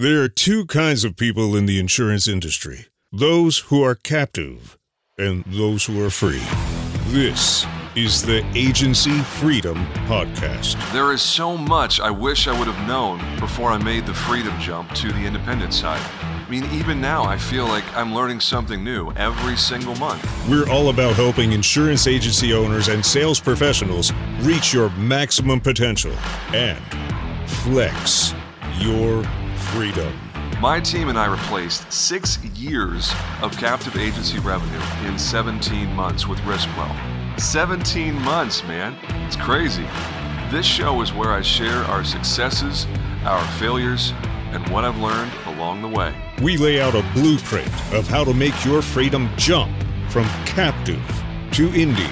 There are two kinds of people in the insurance industry those who are captive and those who are free. This is the Agency Freedom Podcast. There is so much I wish I would have known before I made the freedom jump to the independent side. I mean, even now, I feel like I'm learning something new every single month. We're all about helping insurance agency owners and sales professionals reach your maximum potential and flex your freedom. My team and I replaced six years of captive agency revenue in 17 months with Riskwell. 17 months, man. It's crazy. This show is where I share our successes, our failures, and what I've learned along the way. We lay out a blueprint of how to make your freedom jump from captive to indie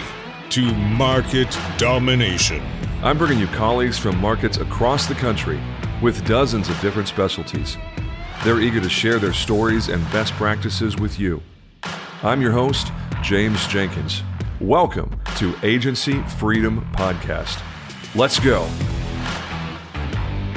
to market domination. I'm bringing you colleagues from markets across the country with dozens of different specialties. They're eager to share their stories and best practices with you. I'm your host, James Jenkins. Welcome to Agency Freedom Podcast. Let's go.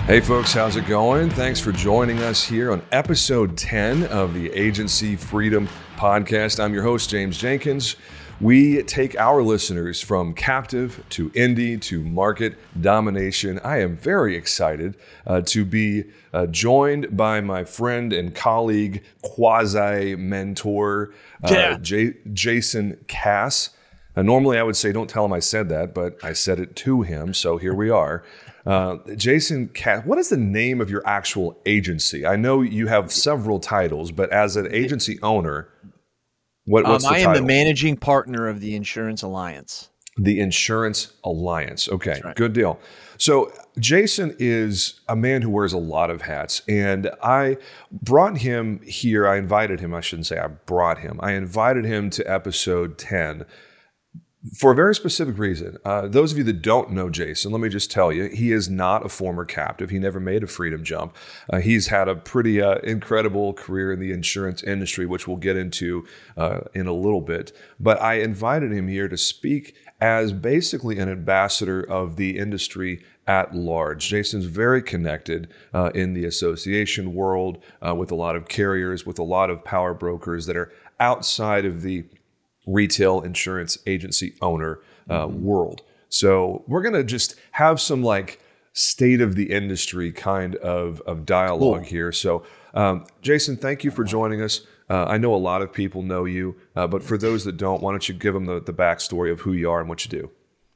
Hey, folks, how's it going? Thanks for joining us here on episode 10 of the Agency Freedom Podcast. I'm your host, James Jenkins. We take our listeners from captive to indie to market domination. I am very excited uh, to be uh, joined by my friend and colleague, quasi mentor, uh, Yeah. J- Jason Cass. Uh, normally, I would say, don't tell him I said that, but I said it to him. So here we are. Uh, Jason Cass, what is the name of your actual agency? I know you have several titles, but as an agency owner, what, Um, I am the managing partner of the Insurance Alliance. The Insurance Alliance. Okay, right. good deal. So, Jason is a man who wears a lot of hats, and I brought him here. I invited him, I shouldn't say I brought him, I invited him to episode 10 for a very specific reason. Uh, those of you that don't know Jason, let me just tell you, he is not a former captive. He never made a freedom jump. Uh, he's had a pretty uh, incredible career in the insurance industry, which we'll get into uh, in a little bit. But I invited him here to speak as basically an ambassador of the industry at large. Jason's very connected uh, in the association world uh, with a lot of carriers, with a lot of power brokers that are outside of the retail insurance agency owner uh, world. So we're gonna just have some like state of the industry kind of of dialogue here. So um, Jason, thank you for joining us. Uh, I know a lot of people know you, uh, but for those that don't, why don't you give them the, the backstory of who you are and what you do?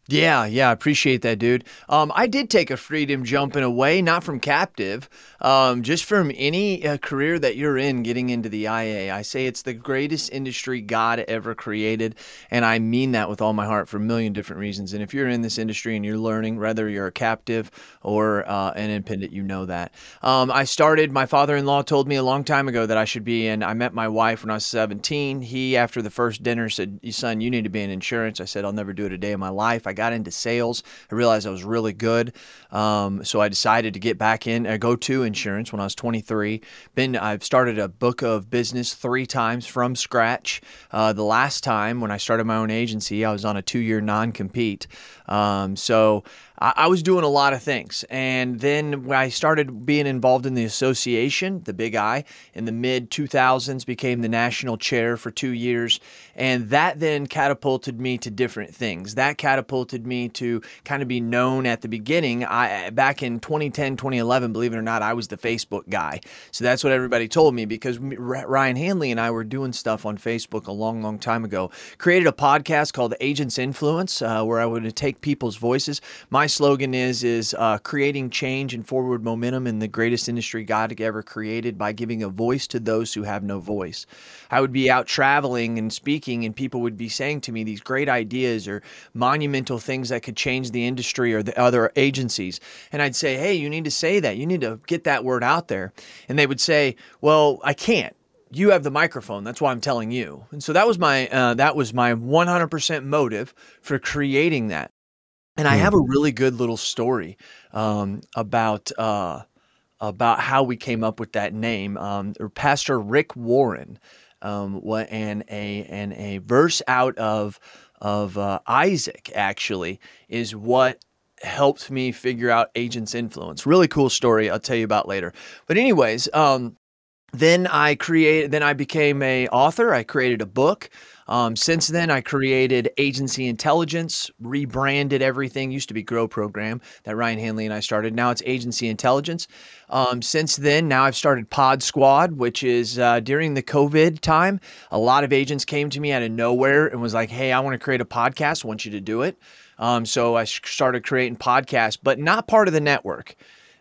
Yeah, yeah, I appreciate that, dude. Um, I did take a freedom jump in a way, not from captive, um, just from any uh, career that you're in getting into the IA. I say it's the greatest industry God ever created, and I mean that with all my heart for a million different reasons. And if you're in this industry and you're learning, whether you're a captive or uh, an independent, you know that. Um, I started, my father in law told me a long time ago that I should be in. I met my wife when I was 17. He, after the first dinner, said, Son, you need to be in insurance. I said, I'll never do it a day in my life. I got into sales. I realized I was really good. Um, so I decided to get back in, uh, go to insurance when I was 23. Been, I've started a book of business three times from scratch. Uh, the last time when I started my own agency, I was on a two year non compete. Um, so I, I was doing a lot of things. And then when I started being involved in the association, the Big I, in the mid 2000s, became the national chair for two years. And that then catapulted me to different things. That catapulted me to kind of be known at the beginning. I back in 2010, 2011, believe it or not, I was the Facebook guy. So that's what everybody told me because Ryan Hanley and I were doing stuff on Facebook a long, long time ago. Created a podcast called Agents Influence, uh, where I would take people's voices. My slogan is is uh, creating change and forward momentum in the greatest industry God ever created by giving a voice to those who have no voice. I would be out traveling and speaking, and people would be saying to me these great ideas or monumental things that could change the industry or the other agencies. And I'd say, hey, you need to say that. You need to get that word out there. And they would say, well, I can't you have the microphone that's why i'm telling you and so that was my uh, that was my 100% motive for creating that and i have a really good little story um, about uh, about how we came up with that name um, pastor rick warren um, what and a and a verse out of of uh, isaac actually is what helped me figure out agents influence. Really cool story I'll tell you about later. But anyways, um, then I created then I became a author. I created a book. Um, since then, I created Agency Intelligence, rebranded everything. Used to be Grow Program that Ryan Hanley and I started. Now it's Agency Intelligence. Um, since then, now I've started Pod Squad, which is uh, during the COVID time. A lot of agents came to me out of nowhere and was like, "Hey, I want to create a podcast. I want you to do it." Um, so I started creating podcasts, but not part of the network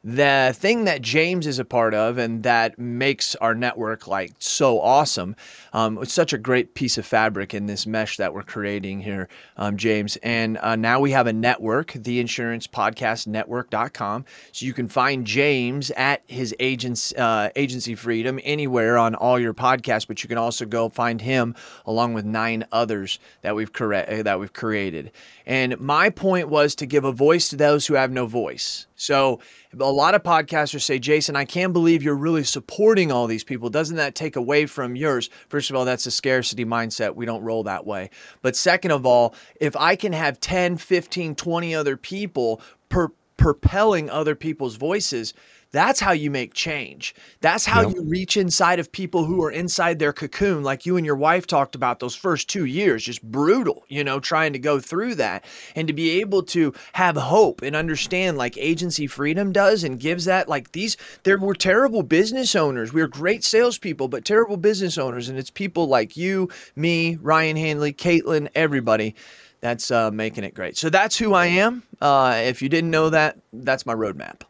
the thing that James is a part of and that makes our network like so awesome. Um, it's such a great piece of fabric in this mesh that we're creating here, um, James. And uh, now we have a network, the insurance podcast network.com. So you can find James at his agents, uh, agency freedom anywhere on all your podcasts, but you can also go find him along with nine others that we've correct, that we've created. And my point was to give a voice to those who have no voice. So a lot of podcasters say, Jason, I can't believe you're really supporting all these people. Doesn't that take away from yours? First of all, that's a scarcity mindset. We don't roll that way. But second of all, if I can have 10, 15, 20 other people per propelling other people's voices, that's how you make change. That's how yep. you reach inside of people who are inside their cocoon, like you and your wife talked about those first two years, just brutal, you know, trying to go through that and to be able to have hope and understand like agency freedom does and gives that like these, there were terrible business owners. We're great salespeople, but terrible business owners. And it's people like you, me, Ryan Hanley, Caitlin, everybody that's uh, making it great. So that's who I am. Uh, if you didn't know that, that's my roadmap.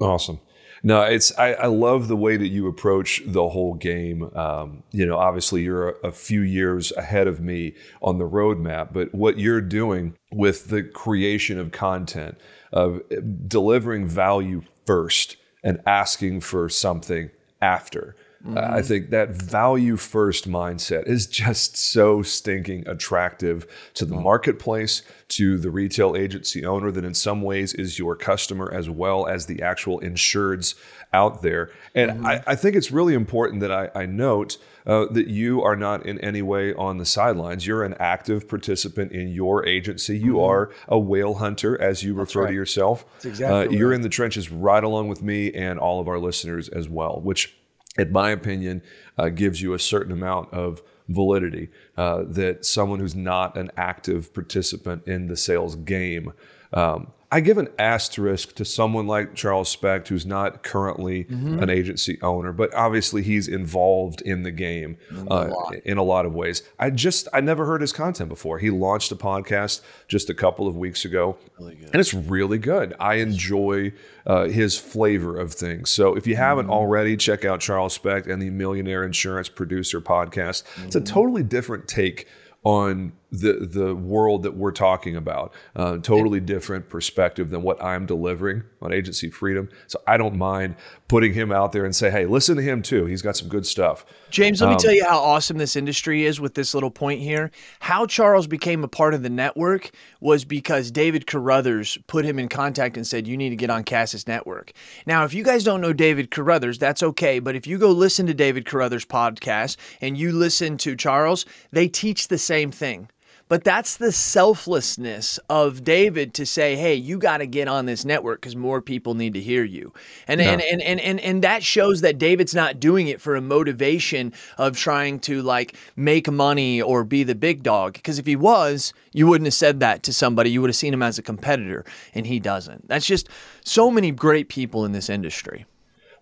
Awesome. No, it's I, I, love the way that you approach the whole game. Um, you know, obviously you're a, a, few years ahead of me on the roadmap, but what you're doing with the creation of content, of delivering value first and asking for something after. Mm-hmm. I think that value first mindset is just so stinking attractive to the marketplace, to the retail agency owner that in some ways is your customer as well as the actual insureds out there. And mm-hmm. I, I, think it's really important that I, I note uh, that you are not in any way on the sidelines. You're an active participant in your agency. You mm-hmm. are a whale hunter, as you That's refer right. to yourself. Exactly uh, right. You're in the trenches right along with me and all of our listeners as well, which in my opinion, uh, gives you a certain amount of validity uh, that someone who's not an active participant in the sales game um, I give an asterisk to someone like Charles Specht, who's not currently mm-hmm. an agency owner, but obviously he's involved in the game uh, in a lot of ways. I just I never heard his content before. He launched a podcast just a couple of weeks ago, really and it's really good. I enjoy uh, his flavor of things. So if you haven't mm-hmm. already, check out Charles Specht and the Millionaire Insurance Producer podcast. Mm-hmm. It's a mm-hmm. totally different take on the the world that we're talking about. Uh, totally different perspective than what I'm delivering on agency freedom. So I don't mind putting him out there and say, hey, listen to him too. He's got some good stuff. James, let um, me tell you how awesome this industry is with this little point here. How Charles became a part of the network was because David Carothers put him in contact and said, you need to get on Cass's Network. Now, if you guys don't know David Carothers, that's okay. But if you go listen to David Carothers' podcast and you listen to Charles, they teach the same thing. But that's the selflessness of David to say, hey, you got to get on this network because more people need to hear you. And, and, and, and, and, and that shows that David's not doing it for a motivation of trying to like make money or be the big dog. Because if he was, you wouldn't have said that to somebody. You would have seen him as a competitor, and he doesn't. That's just so many great people in this industry.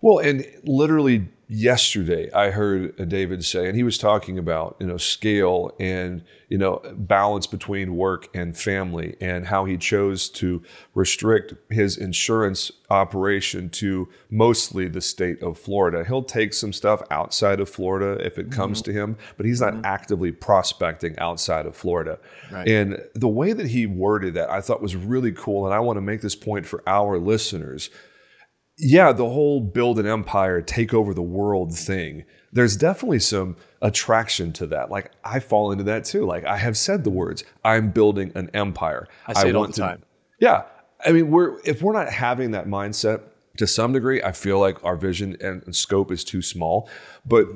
Well, and literally yesterday I heard David say, and he was talking about you know scale and you know balance between work and family, and how he chose to restrict his insurance operation to mostly the state of Florida. He'll take some stuff outside of Florida if it comes mm-hmm. to him, but he's not mm-hmm. actively prospecting outside of Florida. Right. And the way that he worded that I thought was really cool, and I want to make this point for our listeners yeah, the whole build an empire, take over the world thing, there's definitely some attraction to that. Like I fall into that too. Like I have said the words, I'm building an empire. I say I it all the to, time. Yeah. I mean, we're if we're not having that mindset to some degree, I feel like our vision and scope is too small. But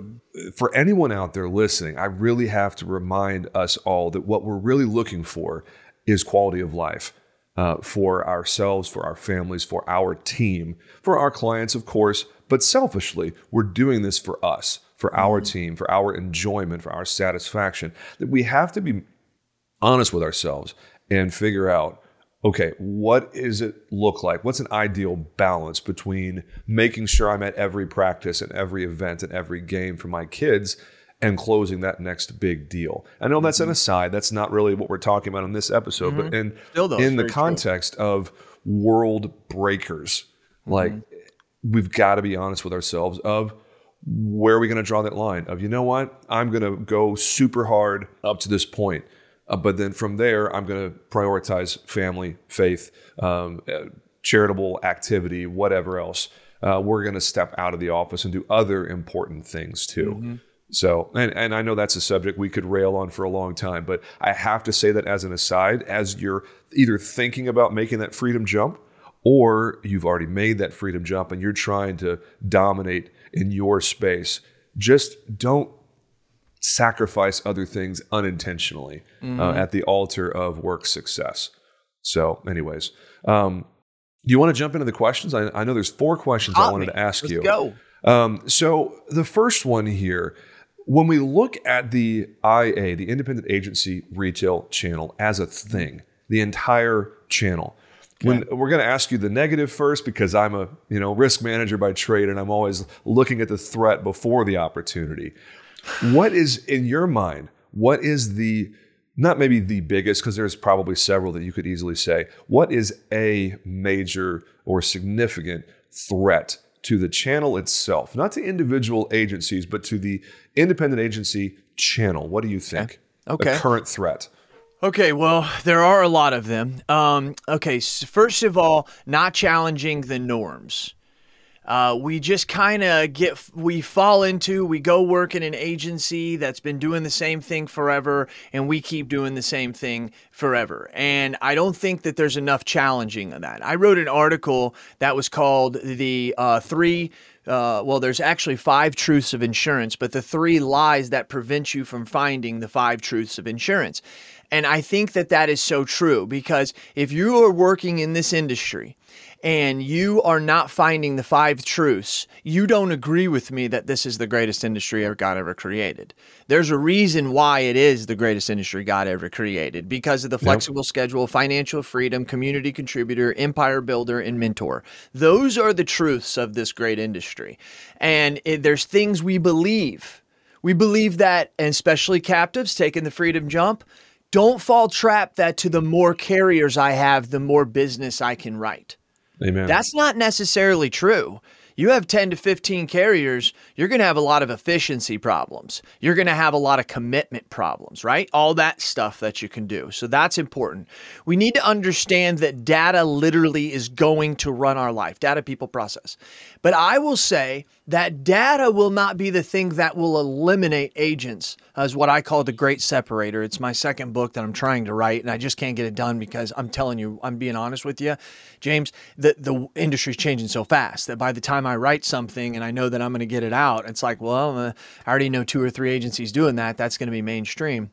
for anyone out there listening, I really have to remind us all that what we're really looking for is quality of life. Uh, for ourselves, for our families, for our team, for our clients, of course. But selfishly, we're doing this for us, for our team, for our enjoyment, for our satisfaction. That we have to be honest with ourselves and figure out okay, what does it look like? What's an ideal balance between making sure I'm at every practice and every event and every game for my kids and closing that next big deal? I know that's an aside. That's not really what we're talking about in this episode, but in, Still though, in the very true. context of world breakers, like we've got to be honest with ourselves of where are we going to draw that line of you know what? I'm going to go super hard up to this point. Uh, but then from there i'm going to prioritize family faith um, uh, charitable activity whatever else. Uh, we're going to step out of the office and do other important things too so, and, and I know that's a subject we could rail on for a long time, but I have to say that as an aside, as you're either thinking about making that freedom jump or you've already made that freedom jump and you're trying to dominate in your space, just don't sacrifice other things unintentionally uh, at the altar of work success. So, anyways, um, do you want to jump into the questions? I, I know there's four questions I wanted me. to ask Let's you. go. Um, so the first one here, when we look at the IA, the independent agency retail channel as a thing, the entire channel. When we're going to ask you the negative first because I'm a you know risk manager by trade and I'm always looking at the threat before the opportunity. What is in your mind? What is the not maybe the biggest because there's probably several that you could easily say. What is a major or significant threat to the channel itself, not to individual agencies, but to the independent agency channel? What do you think? Okay. Current threat. Okay, well, there are a lot of them. Um, okay, s first of all, not challenging the norms. Uh, we just kind of get, we fall into, we go work in an agency that's been doing the same thing forever, and we keep doing the same thing forever. And I don't think that there's enough challenging of that. I wrote an article that was called The uh, Three uh, well, there's actually five truths of insurance, but the three lies that prevent you from finding the five truths of insurance. And I think that that is so true because if you are working in this industry and you are not finding the five truths, you don't agree with me that this is the greatest industry God ever created. There's a reason why it is the greatest industry God ever created because of the flexible schedule, financial freedom, community contributor, empire builder, and mentor. Those are the truths of this great industry. And it, there's things we believe. We believe that, and especially captives taking the freedom jump, don't fall trap that to the more carriers I have, the more business I can write. Amen. That's not necessarily true. You have 10 to 15 carriers, you're going to have a lot of efficiency problems. You're going to have a lot of commitment problems, right? All that stuff that you can do. So that's important. We need to understand that data literally is going to run our life, data people process. But I will say that data will not be the thing that will eliminate agents, as what I call the great separator. It's my second book that I'm trying to write, and I just can't get it done because I'm telling you, I'm being honest with you, James, the, the industry's changing so fast that by the time I write something and I know that I'm going to get it out, it's like, well, uh, I already know two or three agencies doing that. That's going to be mainstream.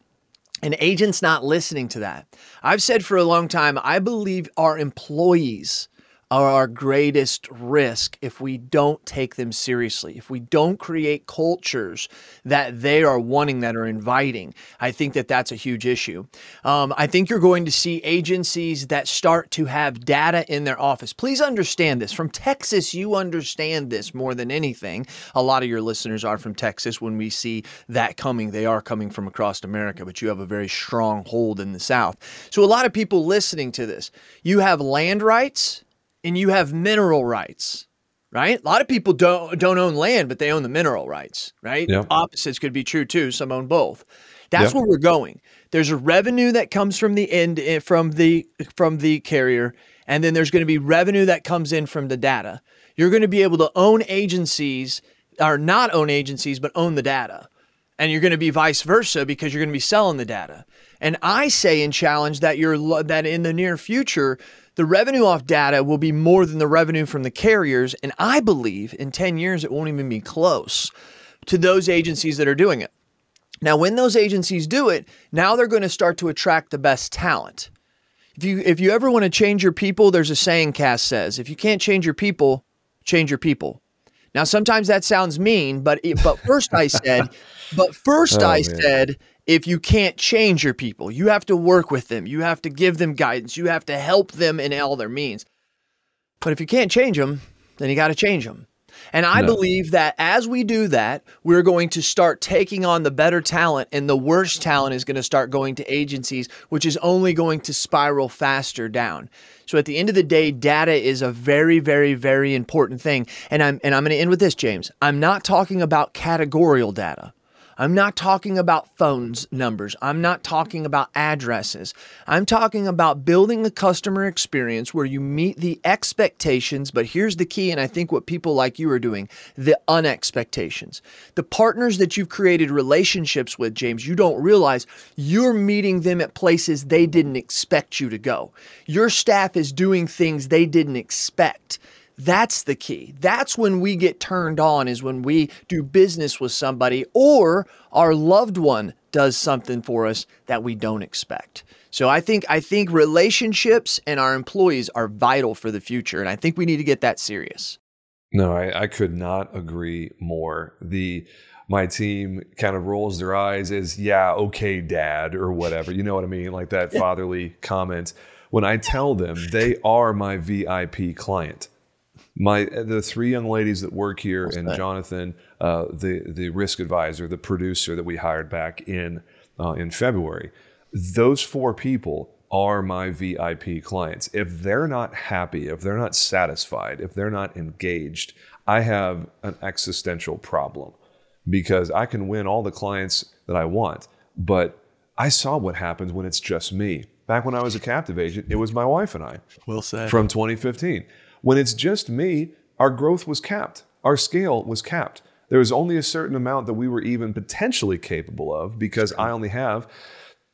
And agents not listening to that. I've said for a long time, I believe our employees are our greatest risk if we don't take them seriously, if we don't create cultures that they are wanting, that are inviting. I think that that's a huge issue. Um, I think you're going to see agencies that start to have data in their office. Please understand this. From Texas, you understand this more than anything. A lot of your listeners are from Texas. When we see that coming, they are coming from across America, but you have a very strong hold in the South. So, a lot of people listening to this, you have land rights and you have mineral rights, right? A lot of people don't don't own land, but they own the mineral rights, right? Opposites could be true too. Some own both. That's where we're going. There's a revenue that comes from the end eh, from the from the carrier, and then there's going to be revenue that comes in from the data. You're going to be able to own agencies or not own agencies, but own the data. And you're going to be vice versa because you're going to be selling the data. And I say in challenge that you're that in the near future, the revenue off data will be more than the revenue from the carriers. And I believe in 10 years, it won't even be close to those agencies that are doing it. Now, when those agencies do it, now they're going to start to attract the best talent. If you if you ever want to change your people, there's a saying Cass says, if you can't change your people, change your people. Now sometimes that sounds mean, but but first I said, but first oh, I man. said if you can't change your people, you have to work with them, you have to give them guidance, you have to help them in all their means. But if you can't change them, then you got to change them. And I no. believe that as we do that, we're going to start taking on the better talent, and the worst talent is going to start going to agencies, which is only going to spiral faster down. So at the end of the day, data is a very, very, very important thing. And I'm and I'm going to end with this, James. I'm not talking about categorical data. I'm not talking about phones numbers. I'm not talking about addresses. I'm talking about building a customer experience where you meet the expectations. But here's the key, and I think what people like you are doing the unexpectations. The partners that you've created relationships with, James, you don't realize you're meeting them at places they didn't expect you to go. Your staff is doing things they didn't expect. That's the key. That's when we get turned on, is when we do business with somebody or our loved one does something for us that we don't expect. So I think I think relationships and our employees are vital for the future, and I think we need to get that serious. No, I, I could not agree more. The my team kind of rolls their eyes as yeah, okay, dad, or whatever. You know what I mean? Like that fatherly comment. When I tell them they are my VIP client my the three young ladies that work here What's and that? Jonathan, uh, the the risk advisor, the producer that we hired back in uh, in February, those four people are my VIP clients. If they're not happy, if they're not satisfied, if they're not engaged, I have an existential problem because I can win all the clients that I want, but I saw what happens when it's just me. Back when I was a captive agent, it was my wife and I. Well said. From 2015. When it's just me, our growth was capped, our scale was capped. There was only a certain amount that we were even potentially capable of because I only have,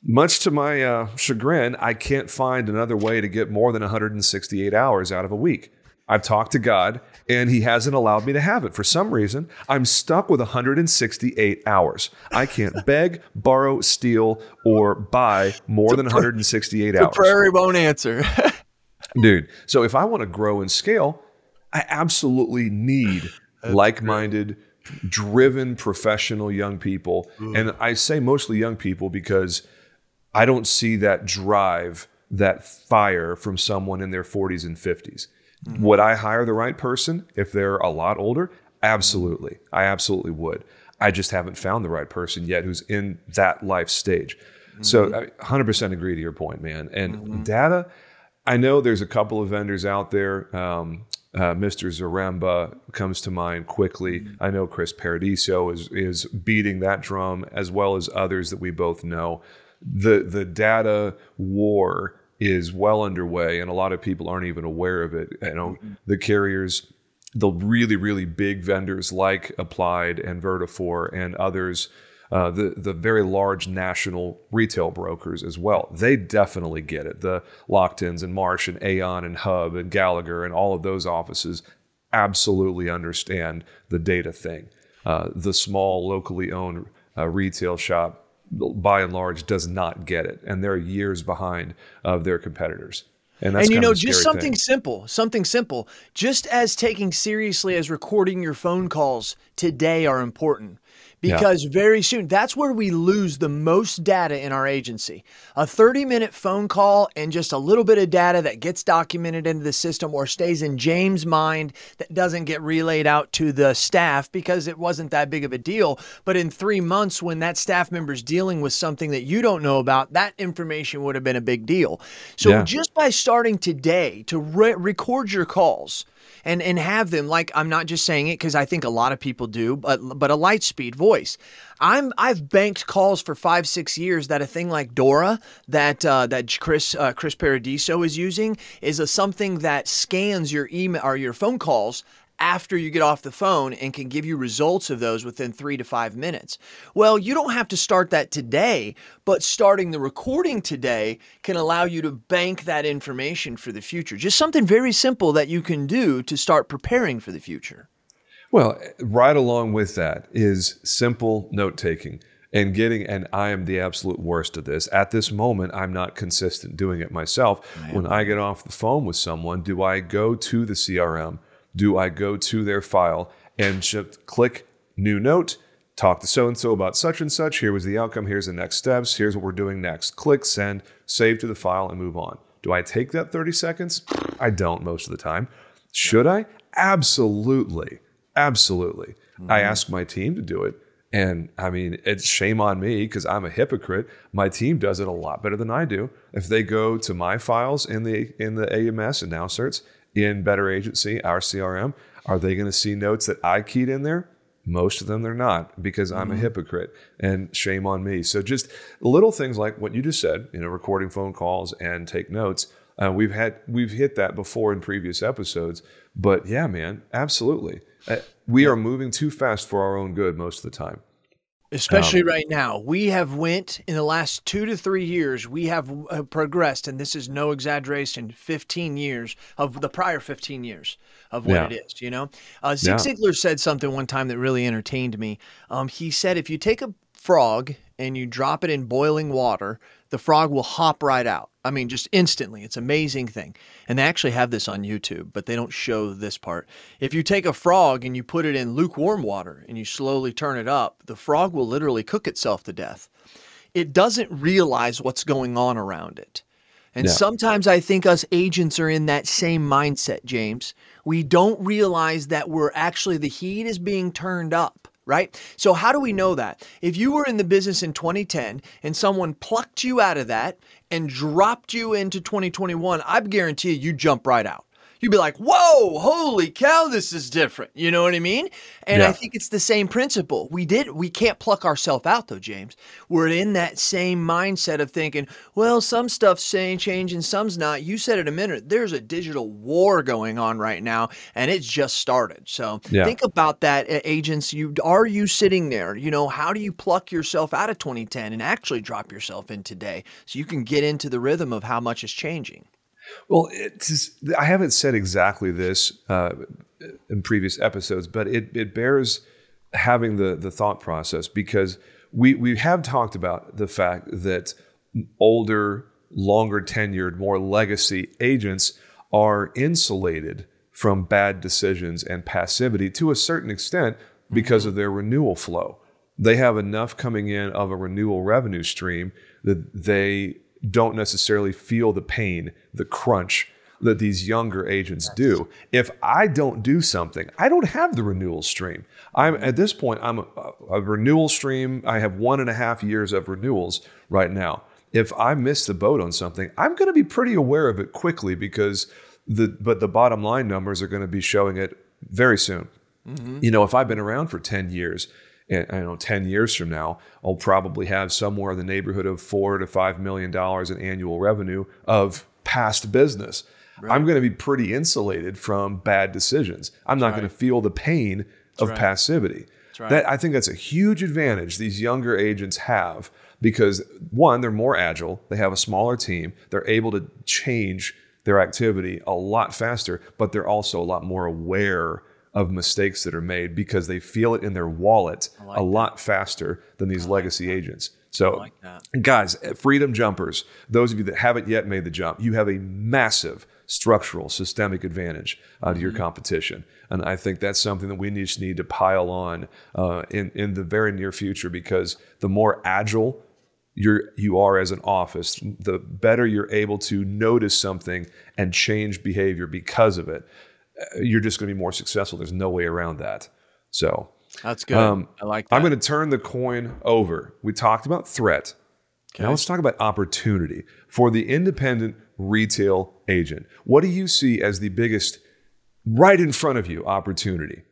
much to my uh, chagrin, I can't find another way to get more than 168 hours out of a week. I've talked to God and He hasn't allowed me to have it. For some reason, I'm stuck with 168 hours. I can't beg, borrow, steal, or buy more than 168 hours. The prairie won't answer. Dude, so if I want to grow and scale, I absolutely need like minded, driven, professional young people. Mm. And I say mostly young people because I don't see that drive, that fire from someone in their 40s and 50s. Mm. Would I hire the right person if they're a lot older? Absolutely. I absolutely would. I just haven't found the right person yet who's in that life stage. Mm-hmm. So I 100% agree to your point, man. And mm-hmm. data, I know there's a couple of vendors out there. Um, uh, Mr. Zaremba comes to mind quickly. Mm-hmm. I know Chris Paradiso is is beating that drum as well as others that we both know. The the data war is well underway, and a lot of people aren't even aware of it. You know, mm-hmm. the carriers, the really really big vendors like Applied and Vertafore and others uh, the the very large national retail brokers as well. They definitely get it. The Locktons and Marsh and Aon and Hub and Gallagher and all of those offices absolutely understand the data thing. Uh, the small locally owned uh, retail shop, by and large, does not get it, and they're years behind of their competitors. And, and you know, just something thing. simple, something simple, just as taking seriously as recording your phone calls today are important because yeah. very soon that's where we lose the most data in our agency. A 30 minute phone call and just a little bit of data that gets documented into the system or stays in James' mind that doesn't get relayed out to the staff because it wasn't that big of a deal. But in three months, when that staff member is dealing with something that you don't know about, that information would have been a big deal. So yeah. just by starting today to re- record your calls, and and have them like I'm not just saying it because I think a lot of people do, but but a light speed voice. I'm I've banked calls for five six years that a thing like Dora that uh, that Chris uh, Chris Paradiso is using is a something that scans your email or your phone calls after you get off the phone and can give you results of those within three to five minutes. Well, you don't have to start that today, but starting the recording today can allow you to bank that information for the future. Just something very simple that you can do to start preparing for the future. Well, right along with that is simple note taking. and getting and I am the absolute worst at this. At this moment, I'm not consistent doing it myself. Man. When I get off the phone with someone, do I go to the CRM? Do I go to their file and just click new note? Talk to so and so about such and such. Here was the outcome. Here's the next steps. Here's what we're doing next. Click send, save to the file, and move on. Do I take that 30 seconds? I don't most of the time. Should I? Absolutely. Absolutely. Mm-hmm. I ask my team to do it. And I mean, it's shame on me because I'm a hypocrite. My team does it a lot better than I do. If they go to my files in the in the AMS and now certs in Better Agency, our CRM, are they going to see notes that I keyed in there? Most of them they're not because I'm mm-hmm. a hypocrite and shame on me. So just little things like what you just said, you know, recording phone calls and take notes. Uh, we've had we've hit that before in previous episodes, but yeah, man, absolutely. Uh, we are moving too fast for our own good most of the time especially um, right now we have went in the last two to three years we have uh, progressed and this is no exaggeration 15 years of the prior 15 years of what yeah. it is you know uh, zig yeah. ziglar said something one time that really entertained me um, he said if you take a frog and you drop it in boiling water the frog will hop right out. I mean, just instantly. It's an amazing thing. And they actually have this on YouTube, but they don't show this part. If you take a frog and you put it in lukewarm water and you slowly turn it up, the frog will literally cook itself to death. It doesn't realize what's going on around it. And yeah. sometimes I think us agents are in that same mindset, James. We don't realize that we're actually, the heat is being turned up right? So, how do we know that? If you were in the business in 2010 and someone plucked you out of that and dropped you into 2021, I guarantee you, you jump right out you'd be like, whoa, holy cow, this is different. You know what I mean? And yeah. I think it's the same principle. We did, we can't pluck ourselves out though, James. We're in that same mindset of thinking, well, some stuff's saying change and some's not. You said it a minute. There's a digital war going on right now and it's just started. So yeah. think about that, agents. You are you sitting there? You know, how do you pluck yourself out of 2010 and actually drop yourself in today so you can get into the rhythm of how much is changing? Well, it's, I haven't said exactly this uh, in previous episodes, but it, it bears having the, the thought process because we, we have talked about the fact that older, longer tenured, more legacy agents are insulated from bad decisions and passivity to a certain extent because of their renewal flow. They have enough coming in of a renewal revenue stream that they don't necessarily feel the pain, the crunch that these younger agents do. If I don't do something, I don't have the renewal stream. I'm at this point, I'm a, a, renewal stream. I have one and a half years of renewals right now. If I miss the boat on something, I'm going to be pretty aware of it quickly because the but the bottom line numbers are going to be showing it very soon. Mm-hmm. You know, if I've been around for 10 years I don't know, 10 years from now, I'll probably have somewhere in the neighborhood of four to five million dollars in annual revenue of past business. Right. I'm going to be pretty insulated from bad decisions. I'm not right. going to feel the pain that's of right. passivity. That I think that's a huge advantage these younger agents have because one, they're more agile, they have a smaller team, they're able to change their activity a lot faster, but they're also a lot more aware of mistakes that are made because they feel it in their wallet like a that. lot faster than these like legacy that. agents. So, like guys, freedom jumpers, those of you that haven't yet made the jump, you have a massive structural, systemic advantage uh, mm-hmm. to your mm-hmm. competition. And I think that's something that we just need to pile on uh, in, in the very near future because the more agile you're, you are as an office, the better you're able to notice something and change behavior because of it you're just going to be more successful. There's no way around that. So that's good. Um, I like that. I'm going to turn the coin over. We talked about threat. Okay. Now let's talk about opportunity for the independent retail agent. What do you see as the biggest, right in front of you, opportunity?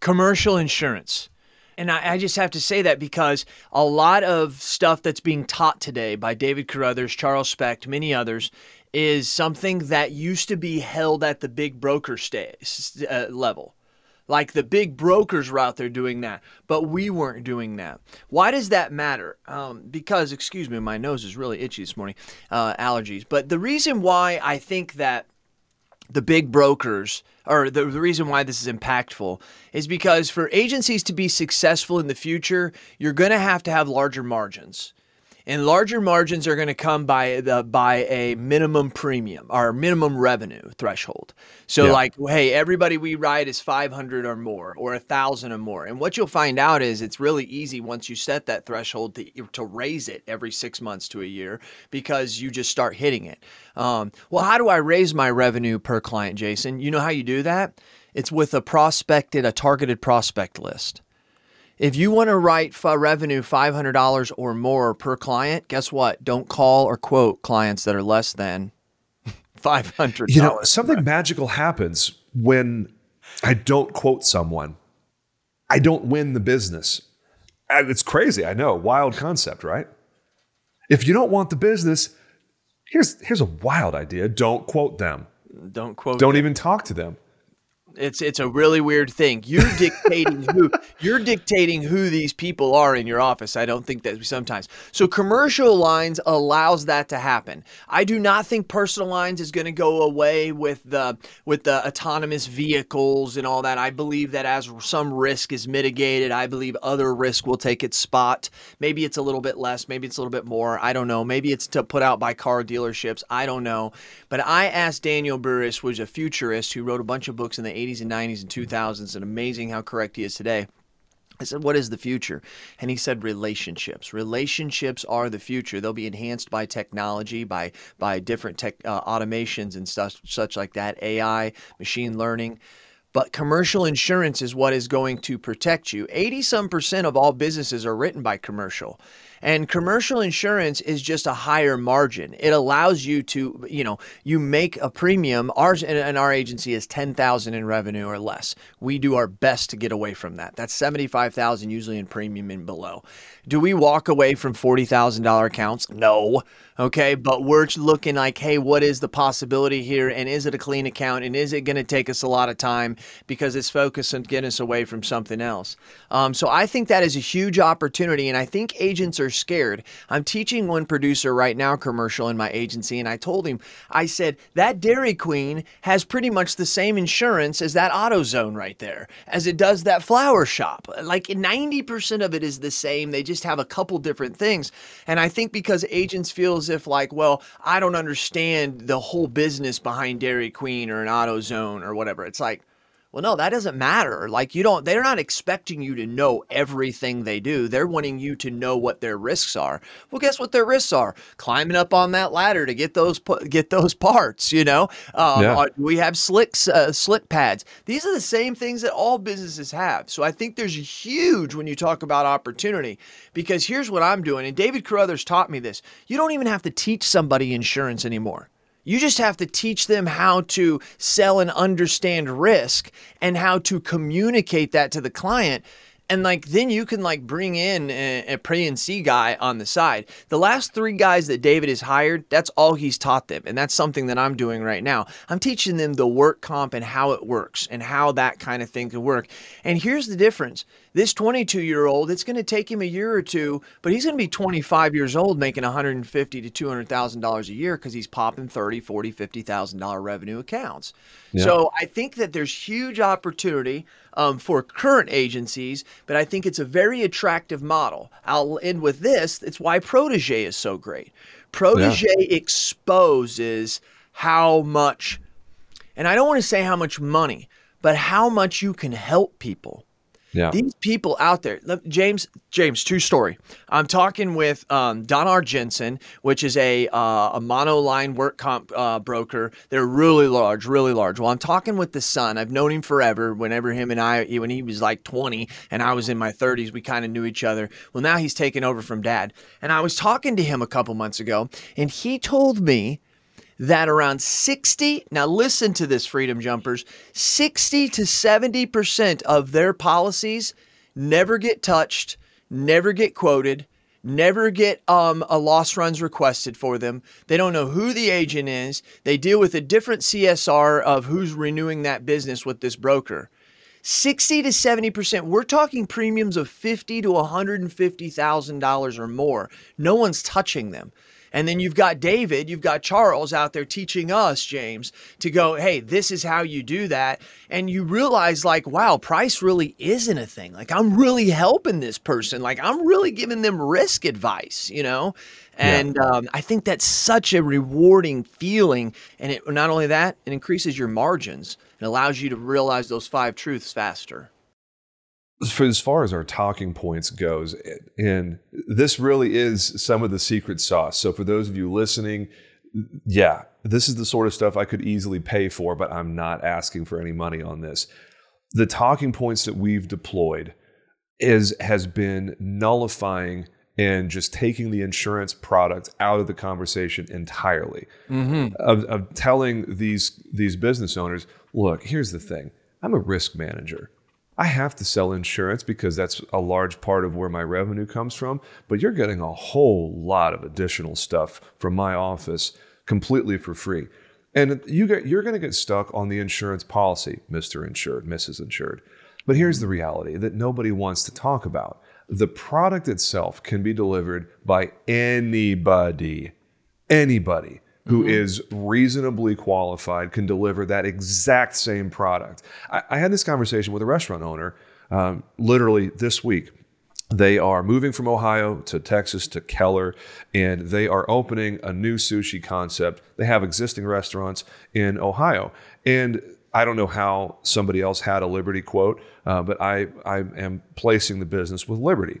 Commercial insurance. And I, I, just have to say that because a lot of stuff that's being taught today by David Carothers, Charles Specht, many others, is something that used to be held at the big broker sta- uh, level. Like the big brokers were out there doing that, but we weren't doing that. Why does that matter? Um, because, excuse me, my nose is really itchy this morning, uh, allergies. But the reason why I think that the big brokers or the, the reason why this is impactful is because for agencies to be successful in the future, you're going to have to have larger margins and larger margins are going to come by the by a minimum premium or minimum revenue threshold. So yeah. like, hey, everybody we write is 500 or more or a thousand or more. And what you'll find out is it's really easy once you set that threshold to, to raise it every six months to a year because you just start hitting it. Um, well, how do I raise my revenue per client, Jason? You know how you do that? It's with a prospected, a targeted prospect list. If you want to write for revenue $500 or more per client, guess what? Don't call or quote clients that are less than $500. You know, something magical happens when I don't quote someone. I don't win the business. It's crazy, I know. Wild concept, right? If you don't want the business, here's here's a wild idea. Don't quote them. Don't quote. Don't them. even talk to them. It's it's a really weird thing. You're dictating who you're dictating who these people are in your office. I don't think that sometimes. So commercial lines allows that to happen. I do not think personal lines is going to go away with the with the autonomous vehicles and all that. I believe that as some risk is mitigated, I believe other risk will take its spot. Maybe it's a little bit less, maybe it's a little bit more. I don't know. Maybe it's to put out by car dealerships. I don't know. But I asked Daniel Burrus, who's a futurist who wrote a bunch of books in the 80s 80s and 90s and 2000s, and amazing how correct he is today. I said, What is the future? And he said, Relationships. Relationships are the future. They'll be enhanced by technology, by, by different tech uh, automations and stuff, such like that, AI, machine learning. But commercial insurance is what is going to protect you. 80 some percent of all businesses are written by commercial. And commercial insurance is just a higher margin. It allows you to, you know, you make a premium. Ours and our agency is 10,000 in revenue or less. We do our best to get away from that. That's 75,000 usually in premium and below. Do we walk away from $40,000 accounts? No. Okay, but we're looking like, hey, what is the possibility here? And is it a clean account? And is it going to take us a lot of time because it's focused on getting us away from something else? Um, so I think that is a huge opportunity. And I think agents are scared. I'm teaching one producer right now commercial in my agency. And I told him, I said, that Dairy Queen has pretty much the same insurance as that AutoZone right there, as it does that flower shop. Like 90% of it is the same. They just have a couple different things. And I think because agents feel as if like, well, I don't understand the whole business behind Dairy Queen or an AutoZone or whatever. It's like, well, no, that doesn't matter. Like you don't they're not expecting you to know everything they do. They're wanting you to know what their risks are. Well, guess what their risks are? Climbing up on that ladder to get those get those parts, you know? Um, yeah. Uh, we have slicks uh, slick pads. These are the same things that all businesses have. So I think there's huge when you talk about opportunity because here's what I'm doing and David Carothers taught me this. You don't even have to teach somebody insurance anymore. You just have to teach them how to sell and understand risk and how to communicate that to the client and like then you can like bring in a, a pre and see guy on the side. The last three guys that David has hired, that's all he's taught them, and that's something that I'm doing right now. I'm teaching them the work comp and how it works and how that kind of thing can work. And here's the difference: this 22 year old, it's going to take him a year or two, but he's going to be 25 years old, making 150 to 200 thousand dollars a year because he's popping 30, 40, 50 thousand dollar revenue accounts. Yeah. So I think that there's huge opportunity um, for current agencies, but I think it's a very attractive model. I'll end with this. It's why Protege is so great. Protege yeah. exposes how much, and I don't want to say how much money, but how much you can help people. Yeah. These people out there, James, James, true story. I'm talking with um, Don R. Jensen, which is a uh, a monoline work comp uh, broker. They're really large, really large. Well, I'm talking with the son. I've known him forever. Whenever him and I, when he was like 20 and I was in my 30s, we kind of knew each other. Well, now he's taken over from dad. And I was talking to him a couple months ago, and he told me that around 60, now listen to this, Freedom Jumpers, 60 to 70% of their policies never get touched, never get quoted, never get um, a loss runs requested for them. They don't know who the agent is. They deal with a different CSR of who's renewing that business with this broker. 60 to 70%. We're talking premiums of 50 to $150,000 or more. No one's touching them. And then you've got David, you've got Charles out there teaching us, James, to go, hey, this is how you do that. And you realize, like, wow, price really isn't a thing. Like, I'm really helping this person. Like, I'm really giving them risk advice, you know? And yeah. um, I think that's such a rewarding feeling. And it not only that, it increases your margins and allows you to realize those five truths faster for as far as our talking points goes and this really is some of the secret sauce. So for those of you listening yeah this is the sort of stuff i could easily pay for but i'm not asking for any money on this. The talking points that we've deployed is has been nullifying and just taking the insurance product out of the conversation entirely. Mm-hmm. of, of telling these these business owners look here's the thing. I'm a risk manager I have to sell insurance because that's a large part of where my revenue comes from. But you're getting a whole lot of additional stuff from my office completely for free. And you get, you're going to get stuck on the insurance policy, Mr. Insured, Mrs. Insured. But here's the reality that nobody wants to talk about. The product itself can be delivered by anybody. Anybody who mm-hmm. is reasonably qualified can deliver that exact same product. I, I had this conversation with a restaurant owner um, literally this week. They are moving from Ohio to Texas to Keller, and they are opening a new sushi concept. They have existing restaurants in Ohio. And I don't know how somebody else had a Liberty quote, uh, but I, I am placing the business with Liberty.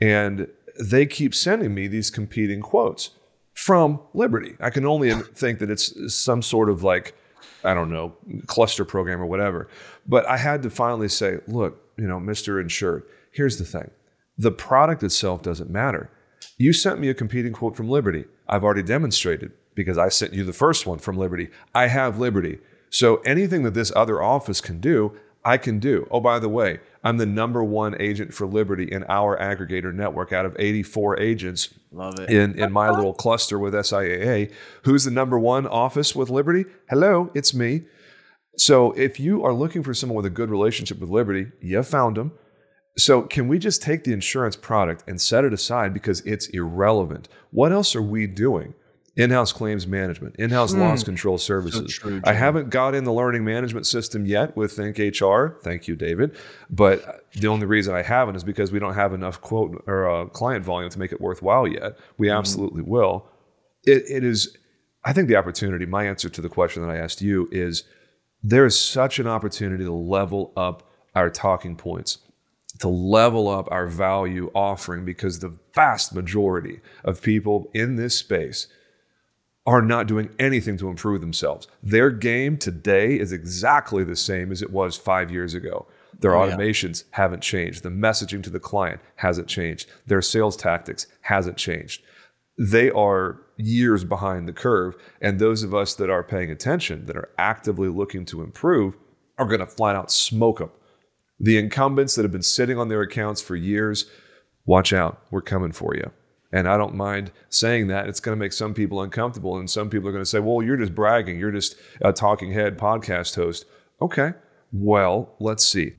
And they keep sending me these competing quotes from Liberty. I can only think that it's some sort of like, I don't know, cluster program or whatever. But I had to finally say, look, you know, Mr. Insured, here's the thing the product itself doesn't matter. You sent me a competing quote from Liberty. I've already demonstrated because I sent you the first one from Liberty. I have Liberty. So anything that this other office can do, I can do. Oh, by the way, I'm the number one agent for Liberty in our aggregator network out of 84 agents. Love it. In, in my little cluster with SIAA. Who's the number one office with Liberty? Hello, it's me. So if you are looking for someone with a good relationship with Liberty, you found them. So can we just take the insurance product and set it aside because it's irrelevant? What else are we doing? In-house claims management, in-house mm. loss control services. So true, I haven't got in the learning management system yet with Think HR. Thank you, David. But the only reason I haven't is because we don't have enough quote or uh, client volume to make it worthwhile yet. We mm. absolutely will. It, it is. I think the opportunity. My answer to the question that I asked you is: there is such an opportunity to level up our talking points to level up our value offering because the vast majority of people in this space are not doing anything to improve themselves. Their game today is exactly the same as it was five years ago. Their oh, automations yeah. haven't changed. The messaging to the client hasn't changed. Their sales tactics hasn't changed. They are years behind the curve. And those of us that are paying attention, that are actively looking to improve, are going to flat out smoke them. The incumbents that have been sitting on their accounts for years, watch out. We're coming for you. And I don't mind saying that. It's going to make some people uncomfortable. And some people are going to say, well, you're just bragging. You're just a talking head podcast host. Okay. Well, let's see.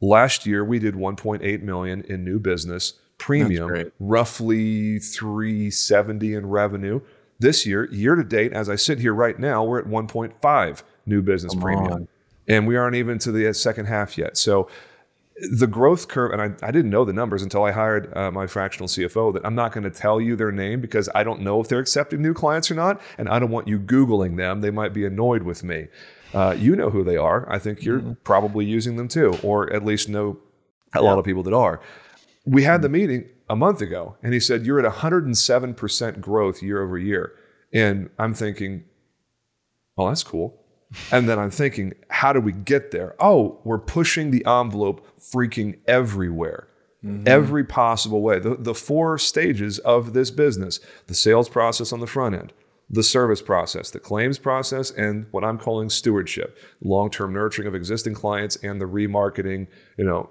Last year, we did 1.8 million in new business premium, roughly 370 in revenue. This year, year to date, as I sit here right now, we're at 1.5 new business Come premium. On. And we aren't even to the second half yet. So the growth curve, and I, I didn't know the numbers until I hired uh, my fractional CFO, that I'm not going to tell you their name because I don't know if they're accepting new clients or not. And I don't want you Googling them. They might be annoyed with me. Uh, you know who they are. I think you're mm-hmm. probably using them too, or at least know a yeah. lot of people that are. We had the meeting a month ago, and he said, You're at 107% growth year over year. And I'm thinking, Oh, that's cool. And then I'm thinking, how do we get there? Oh, we're pushing the envelope freaking everywhere. Mm-hmm. Every possible way. The, the four stages of this business the sales process on the front end, the service process, the claims process, and what I'm calling stewardship, long-term nurturing of existing clients, and the remarketing, you know,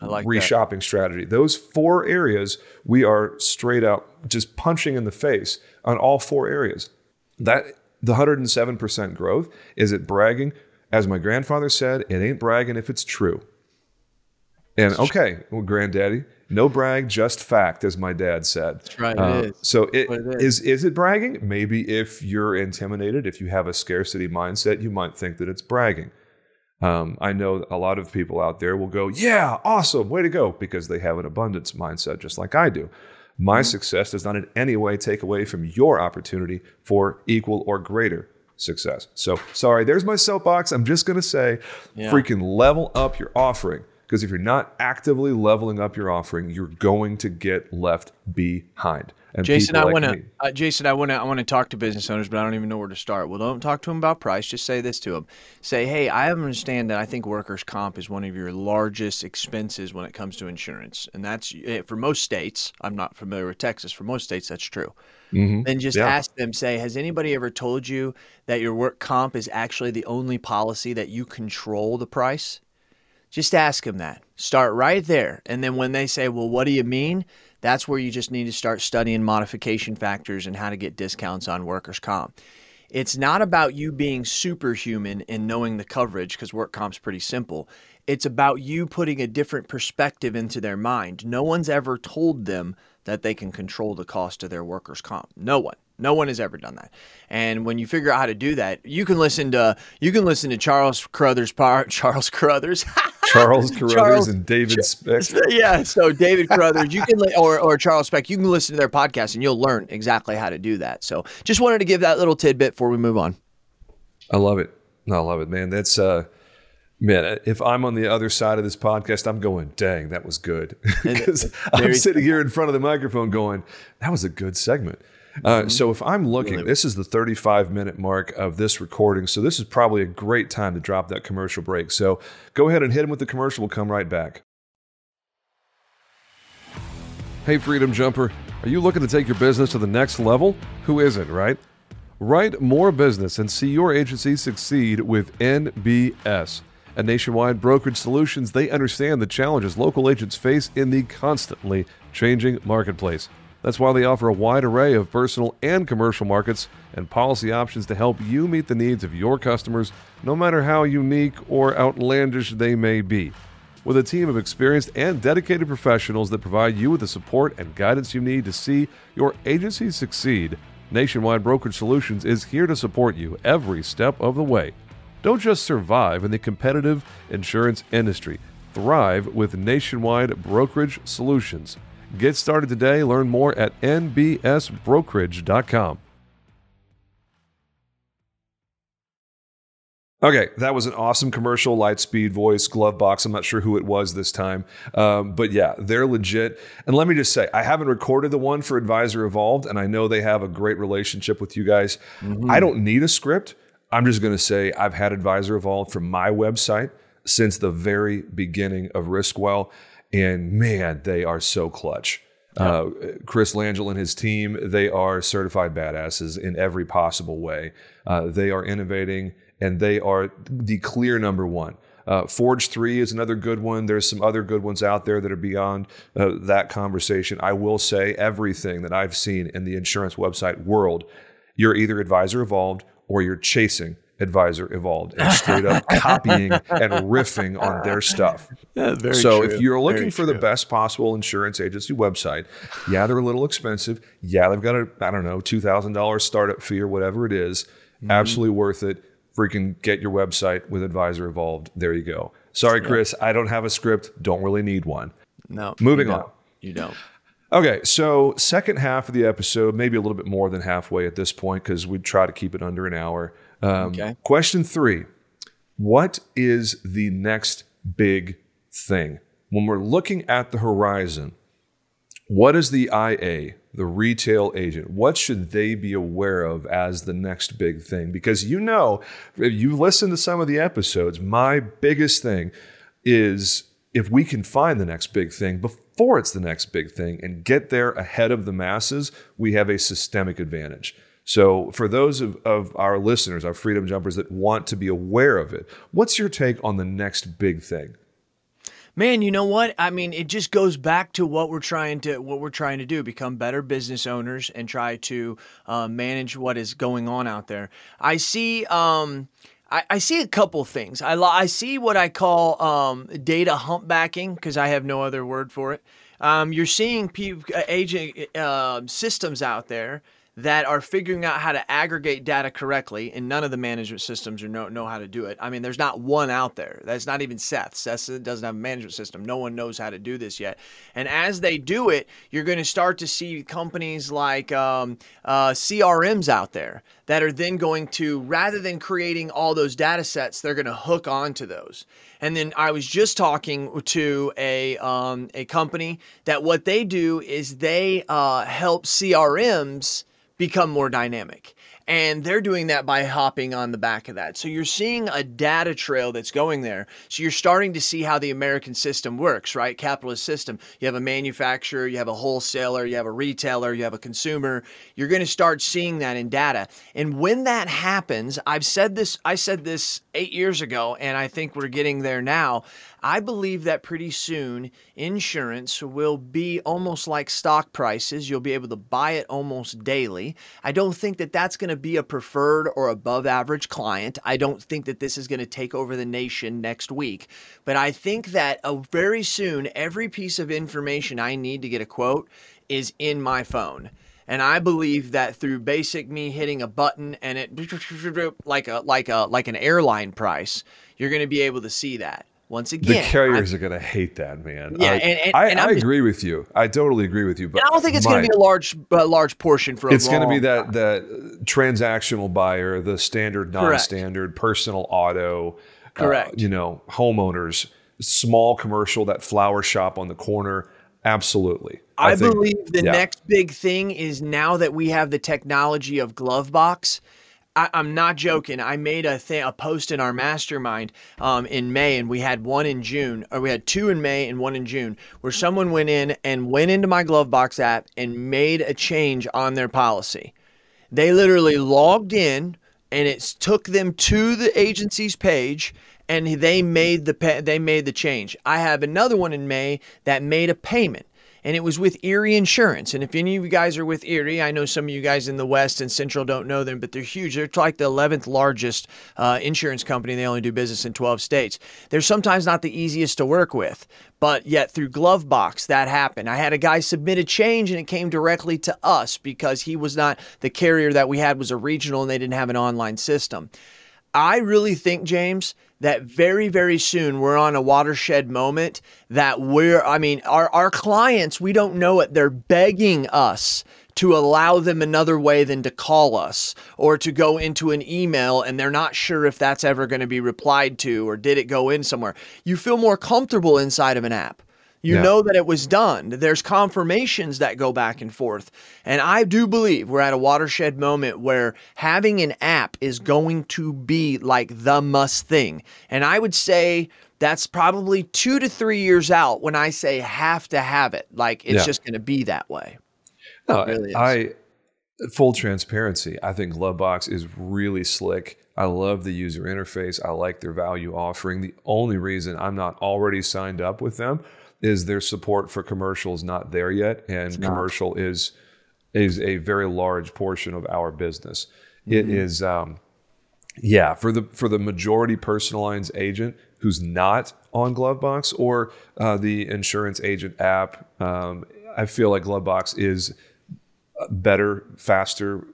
like reshopping that. strategy. Those four areas, we are straight out just punching in the face on all four areas. That the 107% growth, is it bragging? As my grandfather said, it ain't bragging if it's true. And okay, well, granddaddy, no brag, just fact, as my dad said. That's right. Uh, it is. So it, it is is it bragging? Maybe if you're intimidated, if you have a scarcity mindset, you might think that it's bragging. Um, I know a lot of people out there will go, "Yeah, awesome, way to go," because they have an abundance mindset, just like I do. My Mm-hmm. success does not in any way take away from your opportunity for equal or greater success. So, sorry, there's my soapbox. I'm just going to say, Yeah. freaking level up your offering. Because if you're not actively leveling up your offering, you're going to get left behind. And Jason, I want to. Uh, Jason, I want to. I want to talk to business owners, but I don't even know where to start. Well, don't talk to them about price. Just say this to them: Say, hey, I understand that I think workers' comp is one of your largest expenses when it comes to insurance, and that's eh, for most states. I'm not familiar with Texas. For most states, that's true. Mhm. Then just Yeah. ask them. Say, has anybody ever told you that your work comp is actually the only policy that you control the price? Just ask them that. Start right there. And then when they say, well, what do you mean? That's where you just need to start studying modification factors and how to get discounts on workers' comp. It's not about you being superhuman and knowing the coverage because work comp's pretty simple. It's about you putting a different perspective into their mind. No one's ever told them that they can control the cost of their workers' comp. No one. No one has ever done that. And when you figure out how to do that, you can listen to you can listen to Charles Carothers par- Charles Carothers. Charles Carothers Charles- and David Speck. yeah, so David Carothers, you can li- or or Charles Speck, you can listen to their podcast and you'll learn exactly how to do that. So just wanted to give that little tidbit before we move on. I love it. I love it, man. That's uh man, if I'm on the other side of this podcast, I'm going, dang, that was good. Because I'm sitting here in front of the microphone going, that was a good segment. Uh, so if I'm looking, this is the 35 minute mark of this recording. So this is probably a great time to drop that commercial break. So go ahead and hit him with the commercial. We'll come right back. Hey, Freedom Jumper, are you looking to take your business to the next level? Who isn't, right? Write more business and see your agency succeed with NBS. At Nationwide Brokerage Solutions, they understand the challenges local agents face in the constantly changing marketplace. That's why they offer a wide array of personal and commercial markets and policy options to help you meet the needs of your customers, no matter how unique or outlandish they may be. With a team of experienced and dedicated professionals that provide you with the support and guidance you need to see your agency succeed, Nationwide Brokerage Solutions is here to support you every step of the way. Don't just survive in the competitive insurance industry, thrive with Nationwide Brokerage Solutions. Get started today. Learn more at nbsbrokerage.com. Okay, that was an awesome commercial, Lightspeed voice, Glovebox. I'm not sure who it was this time, um, but yeah, they're legit. And let me just say, I haven't recorded the one for Advisor Evolved, and I know they have a great relationship with you guys. I don't need a script. I'm just going to say I've had Advisor Evolved from my website since the very beginning of Riskwell, and man, they are so clutch. Uh, Chris Langille and his team, they are certified badasses in every possible way. Uh, they are innovating and they are the clear number one. Uh, Forge 3 is another good one. There's some other good ones out there that are beyond uh, that conversation. I will say everything that I've seen in the insurance website world, you're either advisor evolved or you're chasing advisor evolved and straight up copying and riffing on their stuff. very so if you're looking for the best possible insurance agency website, yeah, they're a little expensive. Yeah, they've got a I don't know two thousand dollars startup fee or whatever it is. Mm-hmm. Absolutely worth it. Freaking get your website with Advisor Evolved. There you go. Sorry, Chris, I don't have a script. Don't really need one. no, Moving on. You don't. Okay, so second half of the episode, maybe a little bit more than halfway at this point because we try to keep it under an hour. Um, Okay. Question three What is the next big thing? When we're looking at the horizon, what is the IA, the retail agent, what should they be aware of as the next big thing? Because you know, if you listen to some of the episodes, my biggest thing is if we can find the next big thing before it's the next big thing and get there ahead of the masses, we have a systemic advantage. So, for those of, of our listeners, our freedom jumpers that want to be aware of it, what's your take on the next big thing? Man, you know what? I mean, it just goes back to what we're trying to what we're trying to do: become better business owners and try to uh, manage what is going on out there. I see. Um, I, I see a couple things. I, I see what I call um, data humpbacking because I have no other word for it. Um, you're seeing people, uh, agent uh, systems out there that are figuring out how to aggregate data correctly, and none of the management systems know, know how to do it. I mean, there's not one out there. That's not even Seth. Seth doesn't have a management system. No one knows how to do this yet. And as they do it, you're going to start to see companies like um, uh, CRMs out there that are then going to, rather than creating all those data sets, they're going to hook onto those. And then I was just talking to a um, a company that what they do is they uh, help CRMs become more dynamic. And they're doing that by hopping on the back of that. So you're seeing a data trail that's going there. So you're starting to see how the American system works, right? Capitalist system. You have a manufacturer, you have a wholesaler, you have a retailer, you have a consumer. You're going to start seeing that in data. And when that happens, I've said this, I said this eight years ago, and I think we're getting there now. I believe that pretty soon insurance will be almost like stock prices. You'll be able to buy it almost daily. I don't think that that's going to be a preferred or above average client. I don't think that this is going to take over the nation next week. But I think that uh, very soon, every piece of information I need to get a quote is in my phone. And I believe that through basic me hitting a button and it like a like a like an airline price, you're going to be able to see that. Once again, the carriers I'm, are going to hate that, man. Yeah, I, and, and, I, and I agree with you. I totally agree with you. But I don't think it's going to be a large, a large portion for. It's going to be that that transactional buyer, the standard, non-standard, Correct. personal auto. Uh, Correct. Uh, you know, homeowners, small commercial, that flower shop on the corner. Absolutely. I, I think, believe the yeah. next big thing is now that we have the technology of Glovebox I, am not joking. I made a thing, a post in our mastermind um, in May, and we had one in June, or we had two in May and one in June, where someone went in and went into my Glovebox app and made a change on their policy. They literally logged in, and it took them to the agency's page, and they made the they made the change. I have another one in May that made a payment and it was with Erie Insurance. And if any of you guys are with Erie, I know some of you guys in the West and Central don't know them, but they're huge. They're like the 11th largest uh, insurance company. They only do business in 12 states. They're sometimes not the easiest to work with, but yet through Glovebox, that happened. I had a guy submit a change and it came directly to us because he was not the carrier that we had was a regional and they didn't have an online system. I really think, James, that very, very soon we're on a watershed moment that we're, I mean, our, our clients, we don't know it. They're begging us to allow them another way than to call us or to go into an email and they're not sure if that's ever going to be replied to or did it go in somewhere. You feel more comfortable inside of an app. You yeah. know that it was done. There's confirmations that go back and forth. And I do believe we're at a watershed moment where having an app is going to be like the must thing. And I would say that's probably two to three years out when I say have to have it. Like it's yeah. just going to be that way. No, really I full transparency. I think Glovebox is really slick. I love the user interface. I like their value offering. The only reason I'm not already signed up with them is their support for commercials not there yet, and commercial is is a very large portion of our business. Mm-hmm. It is, um, yeah, for the for the majority personal lines agent who's not on Glovebox or uh, the insurance agent app. Um, I feel like Glovebox is better, faster,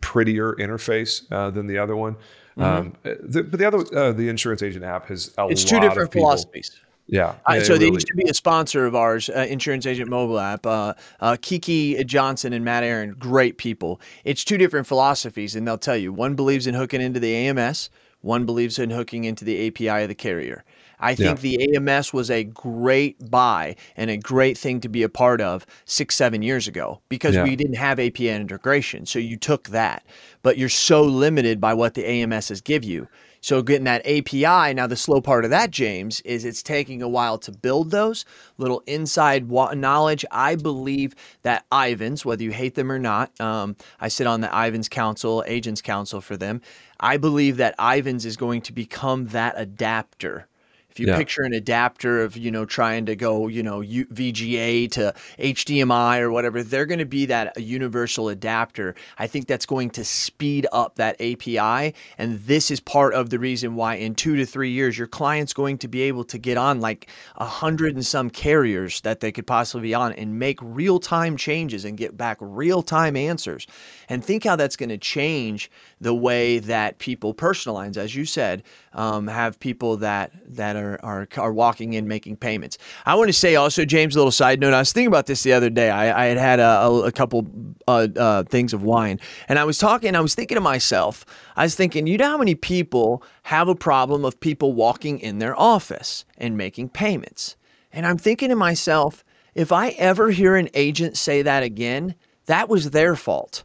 prettier interface uh, than the other one. Mm-hmm. Um, the, but the other, uh, the insurance agent app has a it's two different philosophies. Yeah. Uh, so really... they used to be a sponsor of ours, uh, Insurance Agent Mobile App. Uh, uh, Kiki Johnson and Matt Aaron, great people. It's two different philosophies, and they'll tell you one believes in hooking into the AMS, one believes in hooking into the API of the carrier. I think yeah. the AMS was a great buy and a great thing to be a part of six, seven years ago because yeah. we didn't have API integration. So you took that, but you're so limited by what the AMSs give you. So getting that API, now the slow part of that, James, is it's taking a while to build those little inside knowledge. I believe that Ivans, whether you hate them or not, um, I sit on the Ivans Council, Agents Council for them. I believe that Ivans is going to become that adapter If you Yeah. picture an adapter of, you know, trying to go, you know, U- VGA to HDMI or whatever, they're going to be that uh, universal adapter. I think that's going to speed up that API. And this is part of the reason why in two to three years, your client's going to be able to get on like a hundred and some carriers that they could possibly be on and make real time changes and get back real time answers. And think how that's going to change the way that people personalize, as you said, um, have people that that are, are are walking in making payments. I want to say also, James, a little side note. I was thinking about this the other day. I, I had had a, a, couple uh, uh, things of wine, and I was talking. I was thinking to myself. I was thinking, you know how many people have a problem of people walking in their office and making payments, and I'm thinking to myself, if I ever hear an agent say that again, that was their fault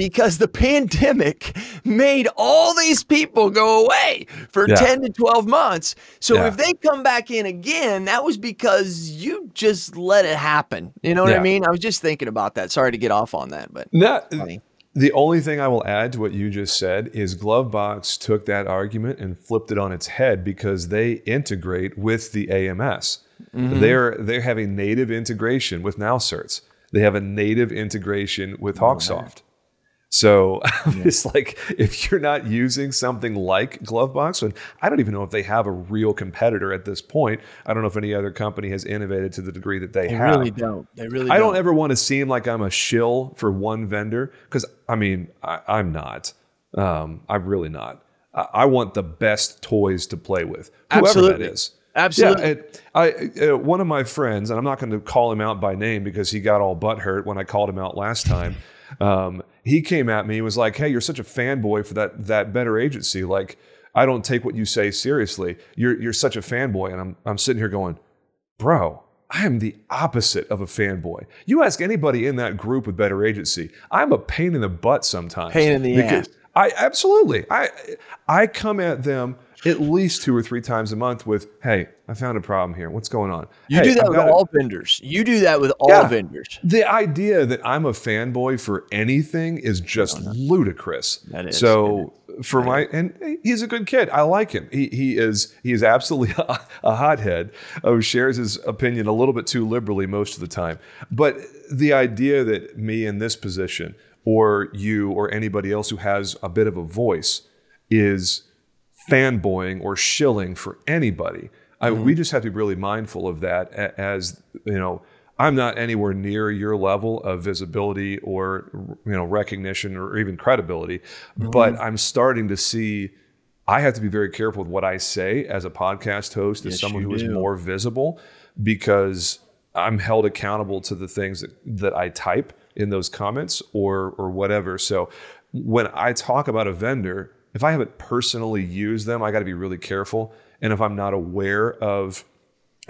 because the pandemic made all these people go away for Yeah. 10 to 12 months. So Yeah. if they come back in again, that was because you just let it happen. You know what I mean? I was just thinking about that. Sorry to get off on that, but No, Funny. the only thing I will add to what you just said is Glovebox took that argument and flipped it on its head because they integrate with the AMS. Mm-hmm. They're they have a native integration with NowCerts. They have a native integration with Hawksoft. So it's like if you're not using something like Glovebox, and I don't even know if they have a real competitor at this point. I don't know if any other company has innovated to the degree that they, have. they have. really don't. They really I don't. don't ever want to seem like I'm a shill for one vendor because I mean I, I'm not. Um, I'm really not. I, I want the best toys to play with, whoever Absolutely. that is. Absolutely. Yeah, it, I uh, one of my friends, and I'm not going to call him out by name because he got all butthurt when I called him out last time. Um, he came at me and was like, "Hey, you're such a fanboy for that that better agency. Like, I don't take what you say seriously. You're you're such a fanboy." And I'm I'm sitting here going, bro, I am the opposite of a fanboy. You ask anybody in that group with Better Agency, I'm a pain in the butt sometimes. Pain in the ass. I absolutely. I I come at them at least two or three times a month with, "Hey, I found a problem here. What's going on?" You Hey, do that I've with got a- all vendors. You do that with all Yeah. vendors. the idea that I'm a fanboy for anything is just ludicrous. That is, So for my and he's a good kid. I like him. He he is he is absolutely a, a hothead who shares his opinion a little bit too liberally most of the time. But the idea that me in this position or you or anybody else who has a bit of a voice is fanboying or shilling for anybody. I, mm-hmm. we just have to be really mindful of that as you know i'm not anywhere near your level of visibility or you know recognition or even credibility mm-hmm. but i'm starting to see i have to be very careful with what i say as a podcast host as Yes, someone who is do. more visible because i'm held accountable to the things that, that i type in those comments or or whatever so when i talk about a vendor if i haven't personally used them i got to be really careful and if i'm not aware of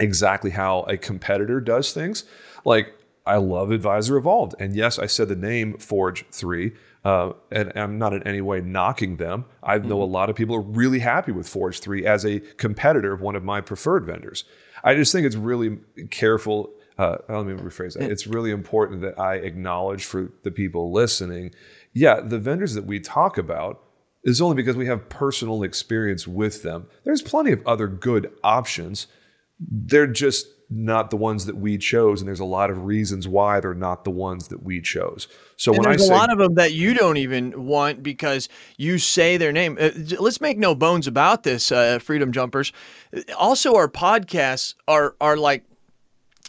exactly how a competitor does things. Like I love Advisor Evolved, and yes, I said the name Forge Three, uh, and I'm not in any way knocking them. I know a lot of people are really happy with Forge Three as a competitor of one of my preferred vendors. I just think it's really careful. Uh, let me rephrase that. It's really important that I acknowledge for the people listening. Yeah, the vendors that we talk about is only because we have personal experience with them. There's plenty of other good options they're just not the ones that we chose and there's a lot of reasons why they're not the ones that we chose so And when i there's say a lot of them that you don't even want because you say their name. Uh, let's make no bones about this, uh, Freedom Jumpers. Also, our podcasts are are like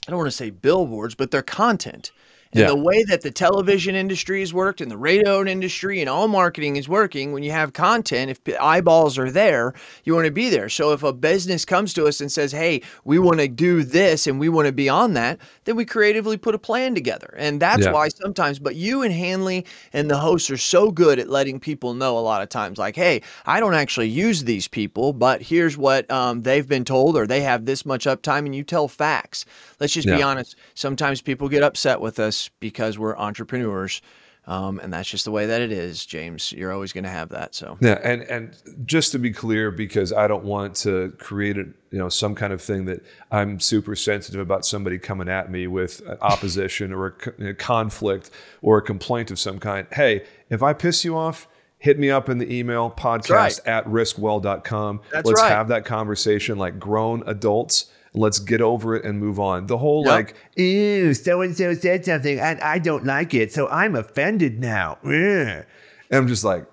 I don't want to say billboards, but they're content. And Yeah. the way that the television industry has worked and the radio industry and all marketing is working, when you have content, if eyeballs are there, you want to be there. So if a business comes to us and says, hey, we want to do this and we want to be on that, then we creatively put a plan together. And that's Yeah. why sometimes, but you and Hanley and the hosts are so good at letting people know a lot of times, like, hey, I don't actually use these people, but here's what um, they've been told or they have this much uptime, and you tell facts. Let's just be honest. Sometimes people get upset with us because we're entrepreneurs. Um, and that's just the way that it is, James. You're always going to have that. So yeah and and just to be clear because i don't want to create a you know some kind of thing that i'm super sensitive about somebody coming at me with an opposition or a, a conflict or a complaint of some kind hey if i piss you off hit me up in the email podcast right. at riskwell.com. That's Let's right. have that conversation like grown adults. Let's get over it and move on. The whole Yep. like, ew, so and so said something and I don't like it, so I'm offended now. Ugh." And I'm just like,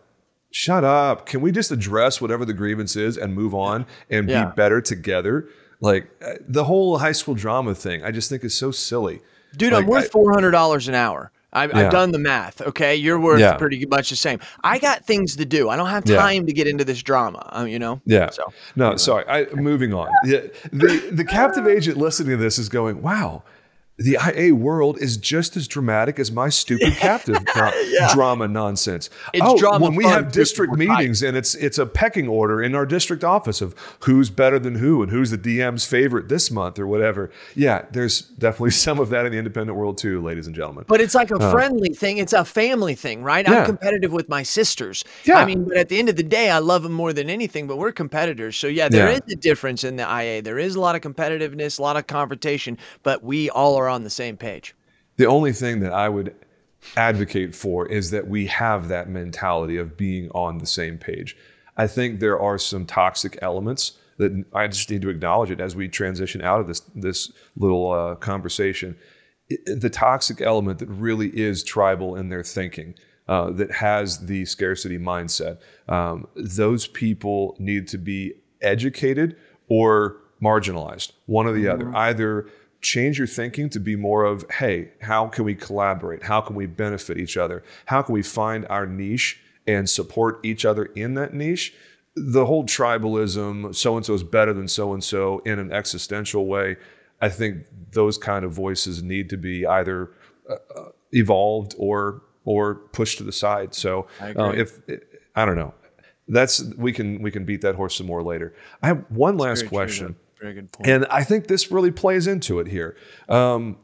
shut up. Can we just address whatever the grievance is and move on and Yeah. be better together? Like uh, the whole high school drama thing, I just think is so silly. Dude, Like, I'm worth four hundred dollars an hour. I've, Yeah. I've done the math. Okay, you're worth Yeah. pretty much the same. I got things to do. I don't have Yeah. time to get into this drama. um, you know. Yeah. So no, sorry. I, moving on. The the captive agent listening to this is going, "Wow, the IA world is just as dramatic as my stupid captive dra- drama nonsense." It's oh, drama when we have district meetings and it's it's a pecking order in our district office of who's better than who and who's the DM's favorite this month or whatever. Yeah, there's definitely some of that in the independent world too, ladies and gentlemen. But it's like a uh, friendly thing. It's a family thing, right? Yeah. I'm competitive with my sisters. Yeah. I mean, but at the end of the day, I love them more than anything. But we're competitors, so yeah, there Yeah. is a difference in the IA. There is a lot of competitiveness, a lot of confrontation, but we all are on the same page. The only thing that I would advocate for is that we have that mentality of being on the same page. I think there are some toxic elements that I just need to acknowledge it as we transition out of this this little uh, conversation. I- the toxic element that really is tribal in their thinking, uh, that has the scarcity mindset. Um, those people need to be educated or marginalized, one or the other. Either change your thinking to be more of, hey, how can we collaborate? How can we benefit each other? How can we find our niche and support each other in that niche? The whole tribalism, so and so is better than so and so in an existential way, I think those kind of voices need to be either uh, uh, evolved or or pushed to the side. So uh, if I don't know, that's we can we can beat that horse some more later. I have one last true, question. though. Very good point. And I think this really plays into it here. Um,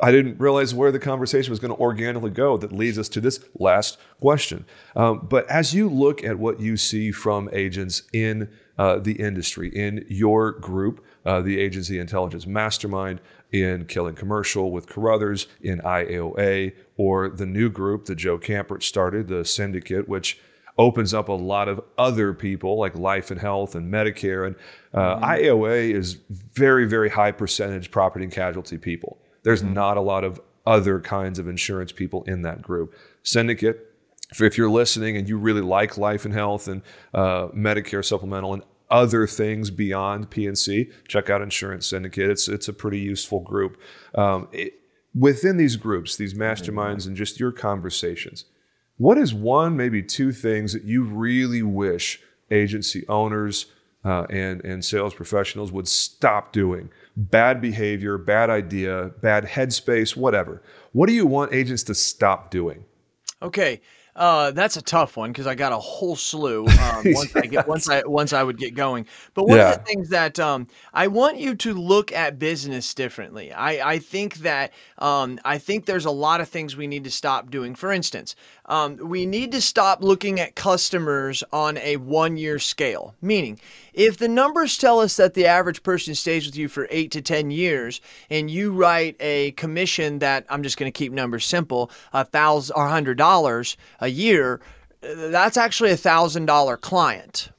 I didn't realize where the conversation was going to organically go that leads us to this last question. Um, but as you look at what you see from agents in uh, the industry, in your group, uh, the Agency Intelligence Mastermind, in Killing Commercial with Carothers, in IAOA, or the new group that Joe Campert started, the Syndicate, which opens up a lot of other people like life and health and Medicare. And uh, IAOA is very, very high percentage property and casualty people. There's not a lot of other kinds of insurance people in that group. Syndicate, if- if you're listening and you really like life and health and uh, Medicare supplemental and other things beyond PNC, check out Insurance Syndicate. It's it's a pretty useful group. Um, it, within these groups, these masterminds, and just your conversations, what is one, maybe two things that you really wish agency owners uh, and and sales professionals would stop doing? Bad behavior, bad idea, bad headspace, whatever. What do you want agents to stop doing? Okay, uh, that's a tough one because I got a whole slew um, once I get once I once I would get going. But one Yeah. of the things that um, I want you to look at business differently. I, I think that um, I think there's a lot of things we need to stop doing. For instance, um, we need to stop looking at customers on a one year scale. Meaning, if the numbers tell us that the average person stays with you for eight to 10 years and you write a commission that I'm just going to keep numbers simple, a thousand or hundred dollars a year, uh, that's actually a thousand dollar client.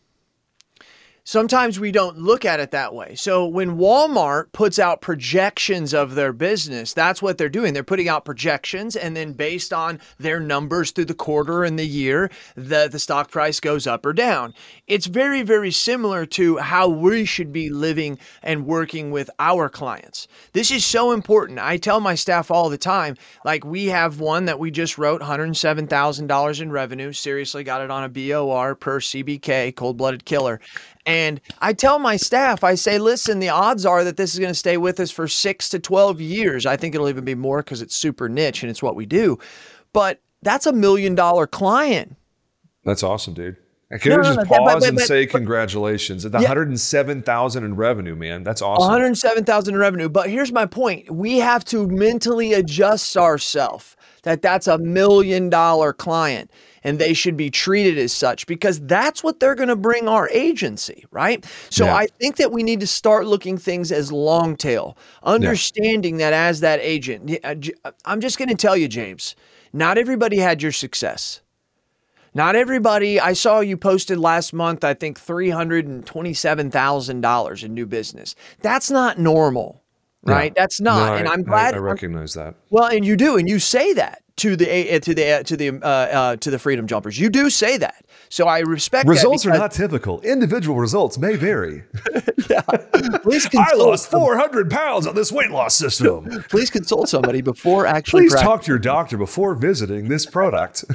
Sometimes we don't look at it that way. So when Walmart puts out projections of their business, that's what they're doing. They're putting out projections, and then based on their numbers through the quarter and the year, the, the stock price goes up or down. It's very, very similar to how we should be living and working with our clients. This is so important. I tell my staff all the time, like we have one that we just wrote $107,000 in revenue. Seriously, got it on a BOR per CBK, cold blooded killer. And I tell my staff, I say, listen, the odds are that this is going to stay with us for six to 12 years. I think it'll even be more because it's super niche and it's what we do. But that's a million dollar client. That's awesome, dude. Can No, I no, just no, that- but- pause but- and but- say congratulations at the 107,000 in revenue, man. That's awesome. 107,000 in revenue. But here's my point. We have to mentally adjust ourselves that that's a million dollar client and they should be treated as such because that's what they're going to bring our agency, right? So Yeah. I think that we need to start looking things as long tail, understanding that as that agent. Yeah, uh, J- I'm just going to tell you, James, not everybody had your success. Not everybody. I saw you posted last month, I think $327,000 in new business. That's not normal, right? Yeah. That's not. No, and I'm glad I, I recognize that. Well, and you do, and you say that to the uh, to the uh, to the uh, uh, to the freedom jumpers. You do say that. So I respect that Results are not typical. Individual results may vary. Please I lost 400 pounds on this weight loss system. please consult somebody before actually. Please prac- talk to your doctor before visiting this product.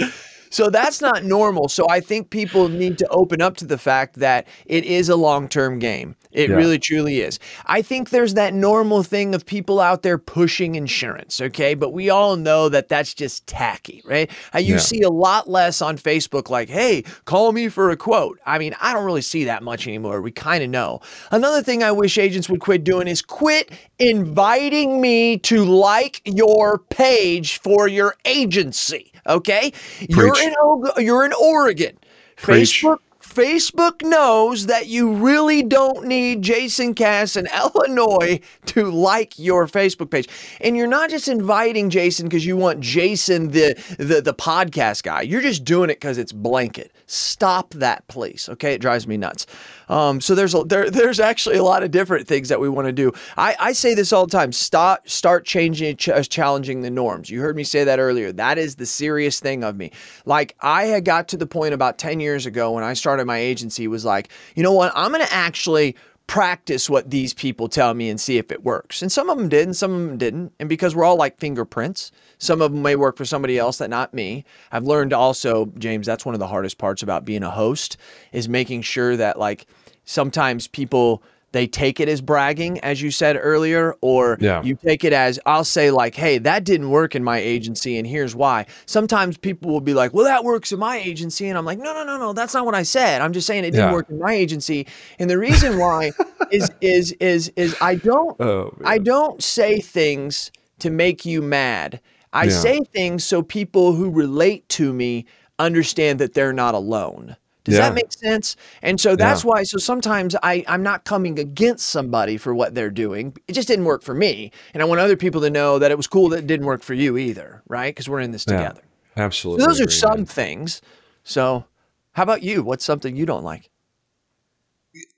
So that's not normal. So I think people need to open up to the fact that it is a long term game. It Yeah. really, truly is. I think there's that normal thing of people out there pushing insurance, okay? But we all know that that's just tacky, right? Uh, You Yeah. see a lot less on Facebook, like, hey, call me for a quote. I mean, I don't really see that much anymore. We kind of know. Another thing I wish agents would quit doing is quit inviting me to like your page for your agency, okay? You're Preach. In you're in Oregon. Preach. Facebook Facebook knows that you really don't need Jason Cass in Illinois to like your Facebook page. And you're not just inviting Jason because you want Jason the, the the podcast guy. You're just doing it because it's blanket. Stop that, please. Okay, it drives me nuts. Um, so there's a, there there's actually a lot of different things that we want to do. I, I say this all the time. Stop start changing ch- uh, challenging the norms. You heard me say that earlier. That is the serious thing of me. Like I had got to the point about 10 years ago when I started my agency was like, you know what? I'm going to actually practice what these people tell me and see if it works. And some of them did and some of them didn't. And because we're all like fingerprints, some of them may work for somebody else that not me. I've learned also, James, that's one of the hardest parts about being a host is making sure that like sometimes people they take it as bragging as you said earlier or Yeah. you take it as I'll say like hey that didn't work in my agency and here's why. Sometimes people will be like well that works in my agency and I'm like no no no no that's not what I said. I'm just saying it didn't Yeah. work in my agency and the reason why is is is is I don't Oh, I don't say things to make you mad. I Yeah. say things so people who relate to me understand that they're not alone. Does Yeah. that make sense? And so that's Yeah. why. So sometimes I, I'm not coming against somebody for what they're doing. It just didn't work for me. And I want other people to know that it was cool that it didn't work for you either, right? Because we're in this together. absolutely. So those are some man. things. So how about you? What's something you don't like?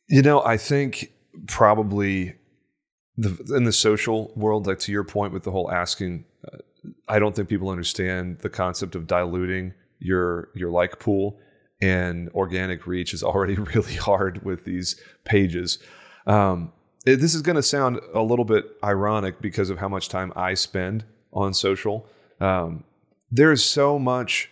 You know, I think probably the, in the social world, like to your point with the whole asking, uh, I don't think people understand the concept of diluting your your like pool and organic reach is already really hard with these pages. Um, it- this is going to sound a little bit ironic because of how much time I spend on social. Um, there's so much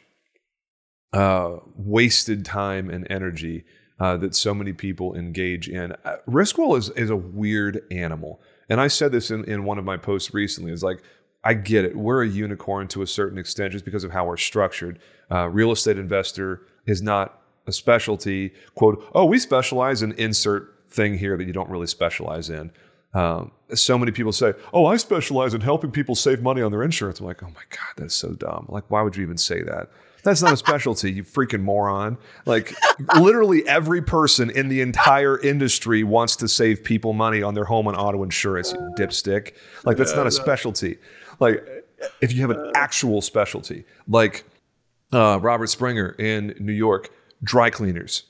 uh, wasted time and energy uh, that so many people engage in. Uh, Riskwell is, is a weird animal. And I said this in, in one of my posts recently. It's like, I get it. We're a unicorn to a certain extent just because of how we're structured. Uh, real estate investor is not a specialty. Quote, oh, we specialize in insert thing here that you don't really specialize in. Um, so many people say, "Oh, I specialize in helping people save money on their insurance." I'm like, "Oh my god, that's so dumb! Like, why would you even say that? That's not a specialty, you freaking moron!" Like, literally every person in the entire industry wants to save people money on their home and auto insurance. Dipstick! Like, that's not a specialty. Like, if you have an actual specialty, like uh, Robert Springer in New York, dry cleaners,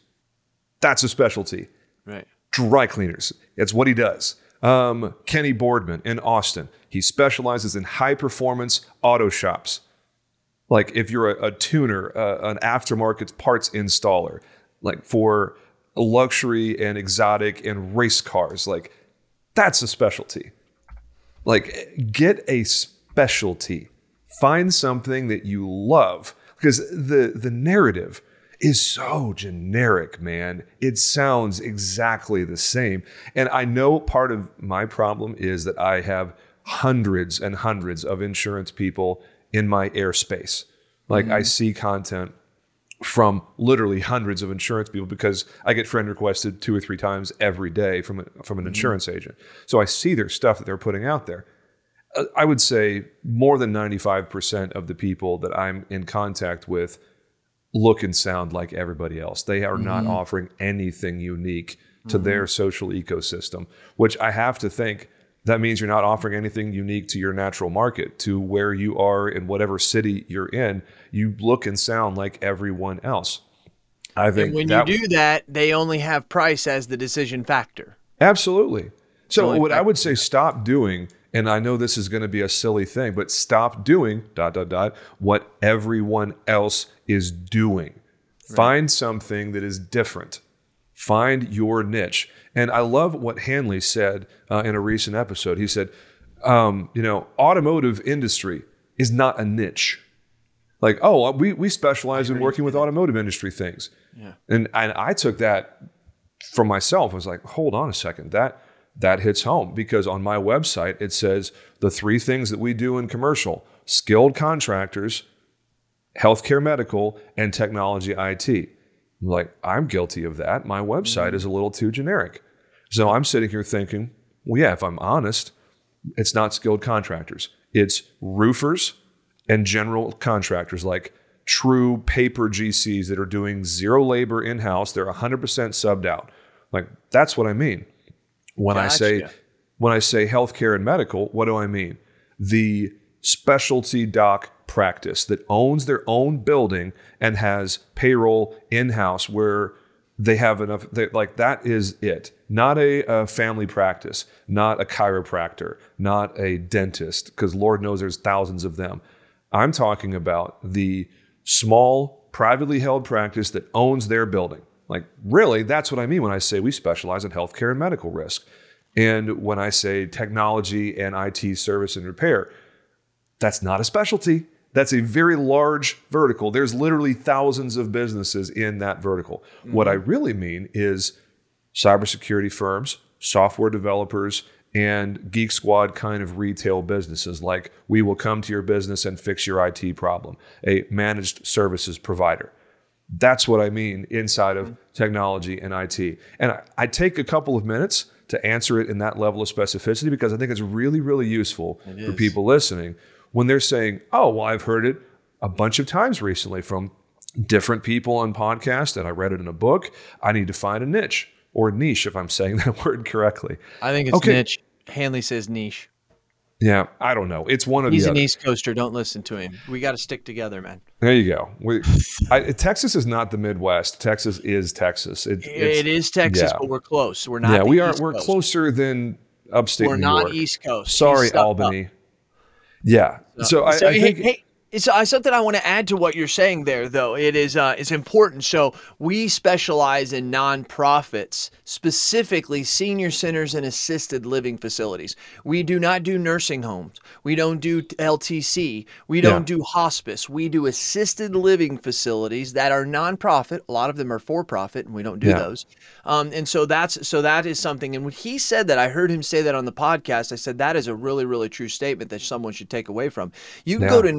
that's a specialty Right. dry cleaners. It's what he does. Um, Kenny Boardman in Austin. He specializes in high performance auto shops. Like if you're a, a tuner, uh, an aftermarket parts installer, like for luxury and exotic and race cars, like that's a specialty. Like get a specialty. Find something that you love because the the narrative is so generic, man. It sounds exactly the same. And I know part of my problem is that I have hundreds and hundreds of insurance people in my airspace. Like I mm-hmm. see content from literally hundreds of insurance people because I get friend requested two or three times every day from a, from an mm-hmm. insurance agent. So I see their stuff that they're putting out there. I would say more than 95% of the people that I'm in contact with look and sound like everybody else. They are not mm-hmm. offering anything unique to mm-hmm. their social ecosystem, which I have to think that means you're not offering anything unique to your natural market, to where you are in whatever city you're in. You look and sound like everyone else. I think and when you do that, they only have price as the decision factor. Absolutely. So what I would say stop doing, and I know this is going to be a silly thing, but stop doing dot dot dot what everyone else is doing. Right. Find something that is different. Find your niche. And I love what Hanley said uh, in a recent episode. He said, um, you know, automotive industry is not a niche. Like, oh, we, we specialize in working with automotive industry things. Yeah. And, and I took that for myself. I was like, hold on a second. That that hits home because on my website it says the three things that we do in commercial skilled contractors, healthcare medical, and technology IT. Like, I'm guilty of that. My website is a little too generic. So I'm sitting here thinking, well, yeah, if I'm honest, it's not skilled contractors, it's roofers and general contractors like true paper GCs that are doing zero labor in house. They're 100% subbed out. Like, that's what I mean. When gotcha. I say when I say healthcare and medical, what do I mean? The specialty doc practice that owns their own building and has payroll in house where they have enough they, like that is it not a, a, family practice not a chiropractor not a dentist because lord knows there's thousands of them i'm talking about the small privately held practice that owns their building like really that's what i mean when i say we specialize in healthcare and medical risk and when i say technology and it service and repair that's not a specialty that's a very large vertical. There's literally thousands of businesses in that vertical. Mm-hmm. What I really mean is cybersecurity firms, software developers, and Geek Squad kind of retail businesses like we will come to your business and fix your IT problem, a managed services provider. That's what I mean inside of mm-hmm. technology and IT. And I, I, take a couple of minutes to answer it in that level of specificity because I think it's really, really useful for people listening when they're saying, oh, well, I've heard it a bunch of times recently from different people on podcasts and I read it in a book. I need to find a niche or niche if I'm saying that word correctly. I think it's okay. niche. Hanley says niche. Yeah, I don't know. It's one of He's the an other. East Coaster. Don't listen to him. We got to stick together, man. There you go. We, I, Texas is not the Midwest. Texas is Texas. It, it is Texas, yeah. but we're close. We're not. Yeah, we are. East we're Coast. closer than upstate. We're New not York. East Coast. Sorry, Albany. Up. Yeah. So, so I, so, I think. Hey, it's uh, something I want to add to what you're saying there, though. It is uh, it's important. So we specialize in nonprofits, specifically senior centers and assisted living facilities. We do not do nursing homes. We don't do LTC. We don't yeah. do hospice. We do assisted living facilities that are nonprofit. A lot of them are for profit, and we don't do yeah. those. Um, and so that's so that is something. And when he said that, I heard him say that on the podcast. I said that is a really really true statement that someone should take away from. You can yeah. go to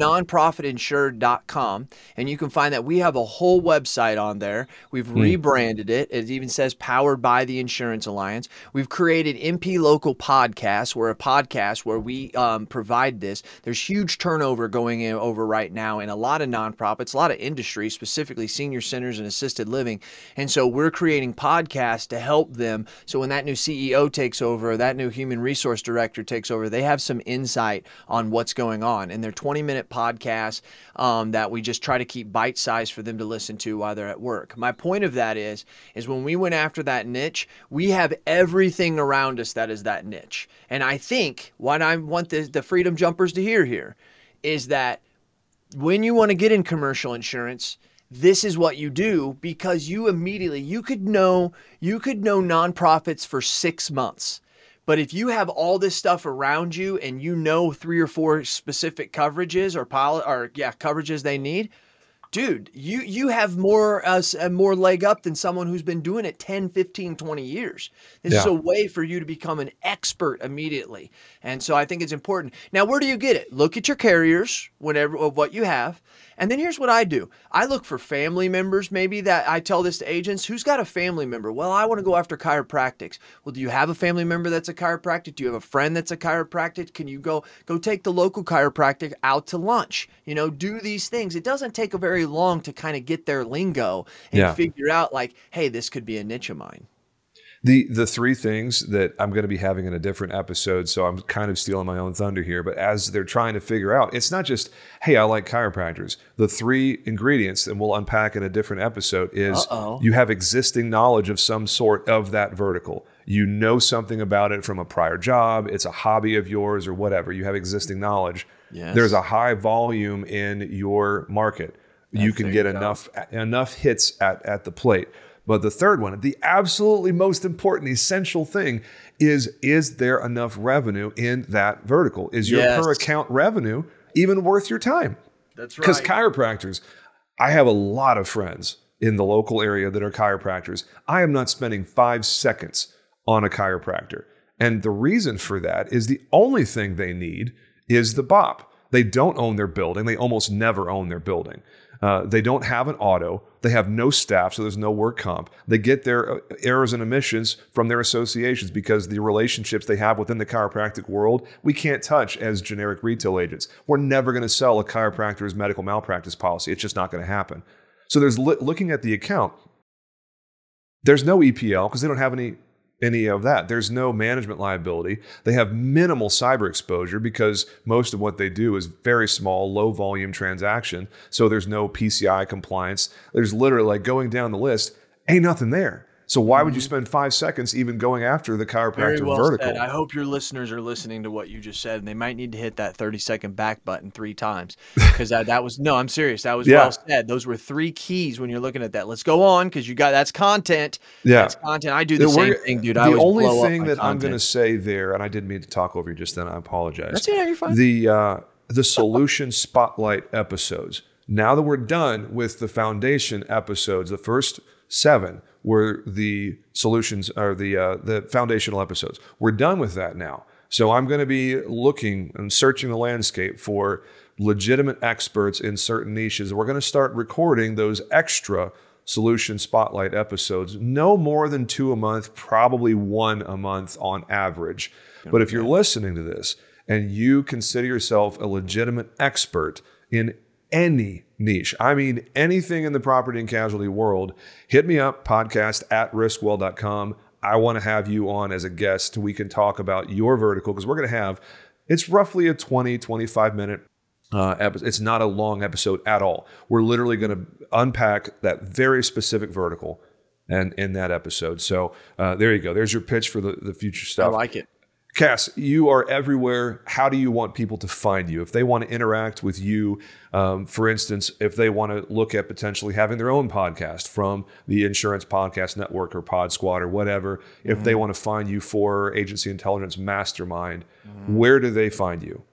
nonprofitinsured.com and you can find that we have a whole website on there. We've mm. rebranded it. It even says powered by the Insurance Alliance. We've created MP Local Podcasts. We're a podcast where we um, provide this. There's huge turnover going in over right now in a lot of nonprofits, a lot of industries, specifically senior centers and assisted living. And so we're creating podcasts to help them. So when that new CEO takes over, that new human resource director takes over, they have some insight on what's going on. And they're 20 minute podcasts um, that we just try to keep bite sized for them to listen to while they're at work. My point of that is, is when we went after that niche, we have everything around us that is that niche. And I think what I want the, the freedom jumpers to hear here is that when you want to get in commercial insurance, this is what you do because you immediately you could know you could know nonprofits for 6 months. But if you have all this stuff around you and you know three or four specific coverages or pile or yeah, coverages they need, dude, you you have more uh, more leg up than someone who's been doing it 10, 15, 20 years. This yeah. is a way for you to become an expert immediately. And so I think it's important. Now, where do you get it? Look at your carriers, whatever of what you have. And then here's what I do I look for family members, maybe that I tell this to agents who's got a family member. Well, I want to go after chiropractics. Well, do you have a family member that's a chiropractic? Do you have a friend that's a chiropractic? Can you go go take the local chiropractic out to lunch? You know, do these things. It doesn't take a very long to kind of get their lingo and yeah. figure out like, hey, this could be a niche of mine. The the three things that I'm going to be having in a different episode, so I'm kind of stealing my own thunder here. But as they're trying to figure out, it's not just hey, I like chiropractors. The three ingredients, and we'll unpack in a different episode, is Uh-oh. you have existing knowledge of some sort of that vertical. You know something about it from a prior job. It's a hobby of yours or whatever. You have existing knowledge. Yes. There's a high volume in your market. you can get enough enough hits at, at the plate. But the third one, the absolutely most important, essential thing is is there enough revenue in that vertical? Is your Yes. per account revenue even worth your time? That's right. Because chiropractors, I have a lot of friends in the local area that are chiropractors. I am not spending five seconds on a chiropractor. And the reason for that is the only thing they need is the BOP. They don't own their building. They almost never own their building. Uh, they don't have an auto. They have no staff, so there's no work comp. They get their uh, errors and omissions from their associations because the relationships they have within the chiropractic world, we can't touch as generic retail agents. We're never going to sell a chiropractor's medical malpractice policy. It's just not going to happen. So there's looking at the account. There's no EPL because they don't have any any of that. There's no management liability. They have minimal cyber exposure because most of what they do is very small, low volume transaction. So there's no PCI compliance. There's literally like going down the list, ain't nothing there. So why would you spend five seconds even going after the Very chiropractor well vertical? said. I hope your listeners are listening to what you just said, and they might need to hit that 30 second back button three times because that, that was no, I'm serious. That was Yeah. well said. Those were three keys when you're looking at that. Let's go on because you got that's content. Yeah. That's content. I do the same thing, dude. The only thing that I'm going to say there, and I didn't mean to talk over you just then. I apologize. That's it. You're fine. The uh, the solution spotlight episodes. Now that we're done with the foundation episodes, the first seven were the solutions or the uh, the foundational episodes. We're done with that now. So I'm going to be looking and searching the landscape for legitimate experts in certain niches. We're going to start recording those extra solution spotlight episodes, no more than two a month, probably one a month on average. But if you're listening to this and you consider yourself a legitimate expert in any niche, I mean anything in the property and casualty world, hit me up, podcast at riskwell.com. I want to have you on as a guest. We can talk about your vertical because we're going to have, it's roughly a 20, 25 minute uh, episode. It's not a long episode at all. We're literally going to unpack that very specific vertical and in that episode. So uh, there you go. There's your pitch for the, the future stuff. I like it. Cass, you are everywhere. How do you want people to find you? If they want to interact with you, um, for instance, if they want to look at potentially having their own podcast from the Insurance Podcast Network or Pod Squad or whatever, if they want to find you for Agency Intelligence Mastermind, where do they find you?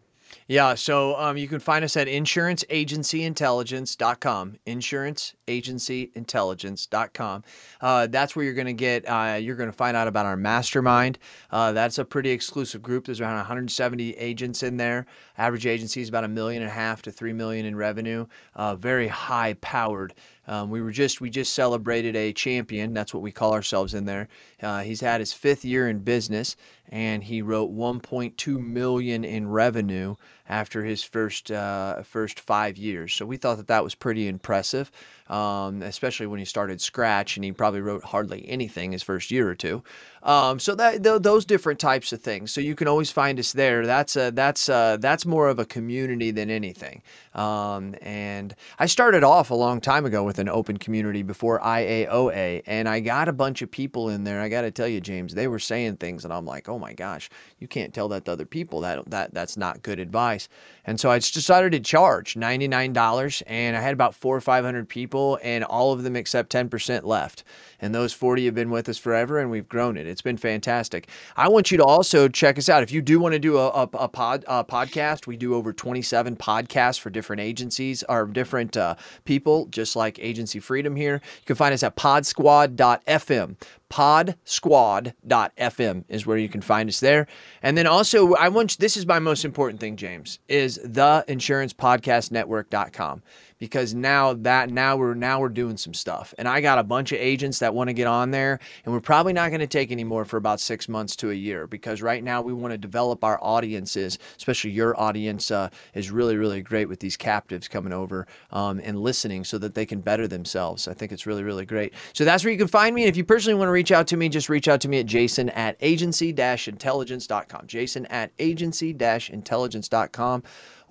Yeah, so um, you can find us at insuranceagencyintelligence.com. Insuranceagencyintelligence.com. Uh, that's where you're going to get, uh, you're going to find out about our mastermind. Uh, that's a pretty exclusive group. There's around 170 agents in there. Average agency is about a million and a half to three million in revenue. Uh, very high powered. Um, we were just we just celebrated a champion. That's what we call ourselves in there. Uh, he's had his fifth year in business, and he wrote 1.2 million in revenue after his first uh, first five years. So we thought that that was pretty impressive, um, especially when he started scratch, and he probably wrote hardly anything his first year or two. Um, so that th- those different types of things. So you can always find us there. That's a, that's uh that's more of a community than anything. Um, and I started off a long time ago with an open community before IAOA, and I got a bunch of people in there. I got to tell you, James, they were saying things, and I'm like, oh my gosh, you can't tell that to other people. That that that's not good advice. And so I just decided to charge ninety nine dollars, and I had about four or five hundred people, and all of them except ten percent left. And those 40 have been with us forever, and we've grown it. It's been fantastic. I want you to also check us out. If you do want to do a, a, a pod a podcast, we do over 27 podcasts for different agencies or different uh, people, just like Agency Freedom here. You can find us at podsquad.fm. Podsquad.fm is where you can find us there. And then also, I want this is my most important thing, James, is the insurancepodcastnetwork.com because now that now we're now we're doing some stuff. And i got a bunch of agents that want to get on there and we're probably not going to take any more for about six months to a year because right now we want to develop our audiences especially your audience uh, is really really great with these captives coming over um, and listening so that they can better themselves. I think it's really really great. So that's where you can find me and if you personally want to reach out to me just reach out to me at jason at agency-intelligence.com jason at agency-intelligence.com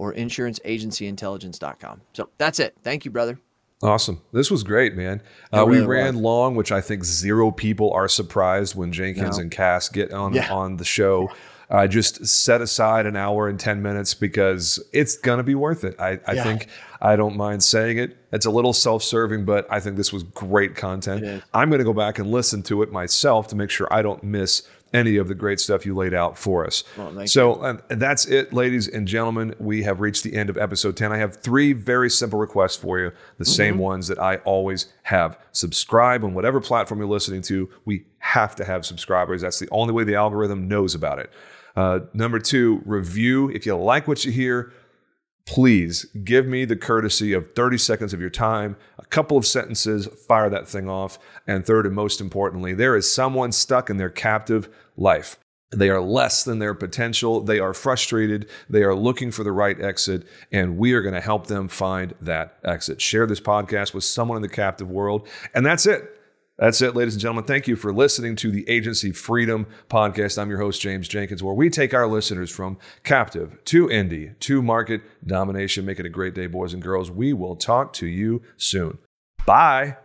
or insuranceagencyintelligence.com. So that's it. Thank you, brother. Awesome. This was great, man. Uh, really we ran was. long, which I think zero people are surprised when Jenkins no. and Cass get on yeah. on the show. I uh, just set aside an hour and 10 minutes because it's going to be worth it. I, I yeah. think I don't mind saying it. It's a little self serving, but I think this was great content. I'm going to go back and listen to it myself to make sure I don't miss any of the great stuff you laid out for us. Well, so uh, that's it, ladies and gentlemen. We have reached the end of episode 10. I have three very simple requests for you, the mm-hmm. same ones that I always have. Subscribe on whatever platform you're listening to. We have to have subscribers. That's the only way the algorithm knows about it. Uh, number two, review. If you like what you hear, please give me the courtesy of 30 seconds of your time, a couple of sentences, fire that thing off. And third, and most importantly, there is someone stuck in their captive life. They are less than their potential. They are frustrated. They are looking for the right exit, and we are going to help them find that exit. Share this podcast with someone in the captive world. And that's it. That's it, ladies and gentlemen. Thank you for listening to the Agency Freedom Podcast. I'm your host, James Jenkins, where we take our listeners from captive to indie to market domination. Make it a great day, boys and girls. We will talk to you soon. Bye.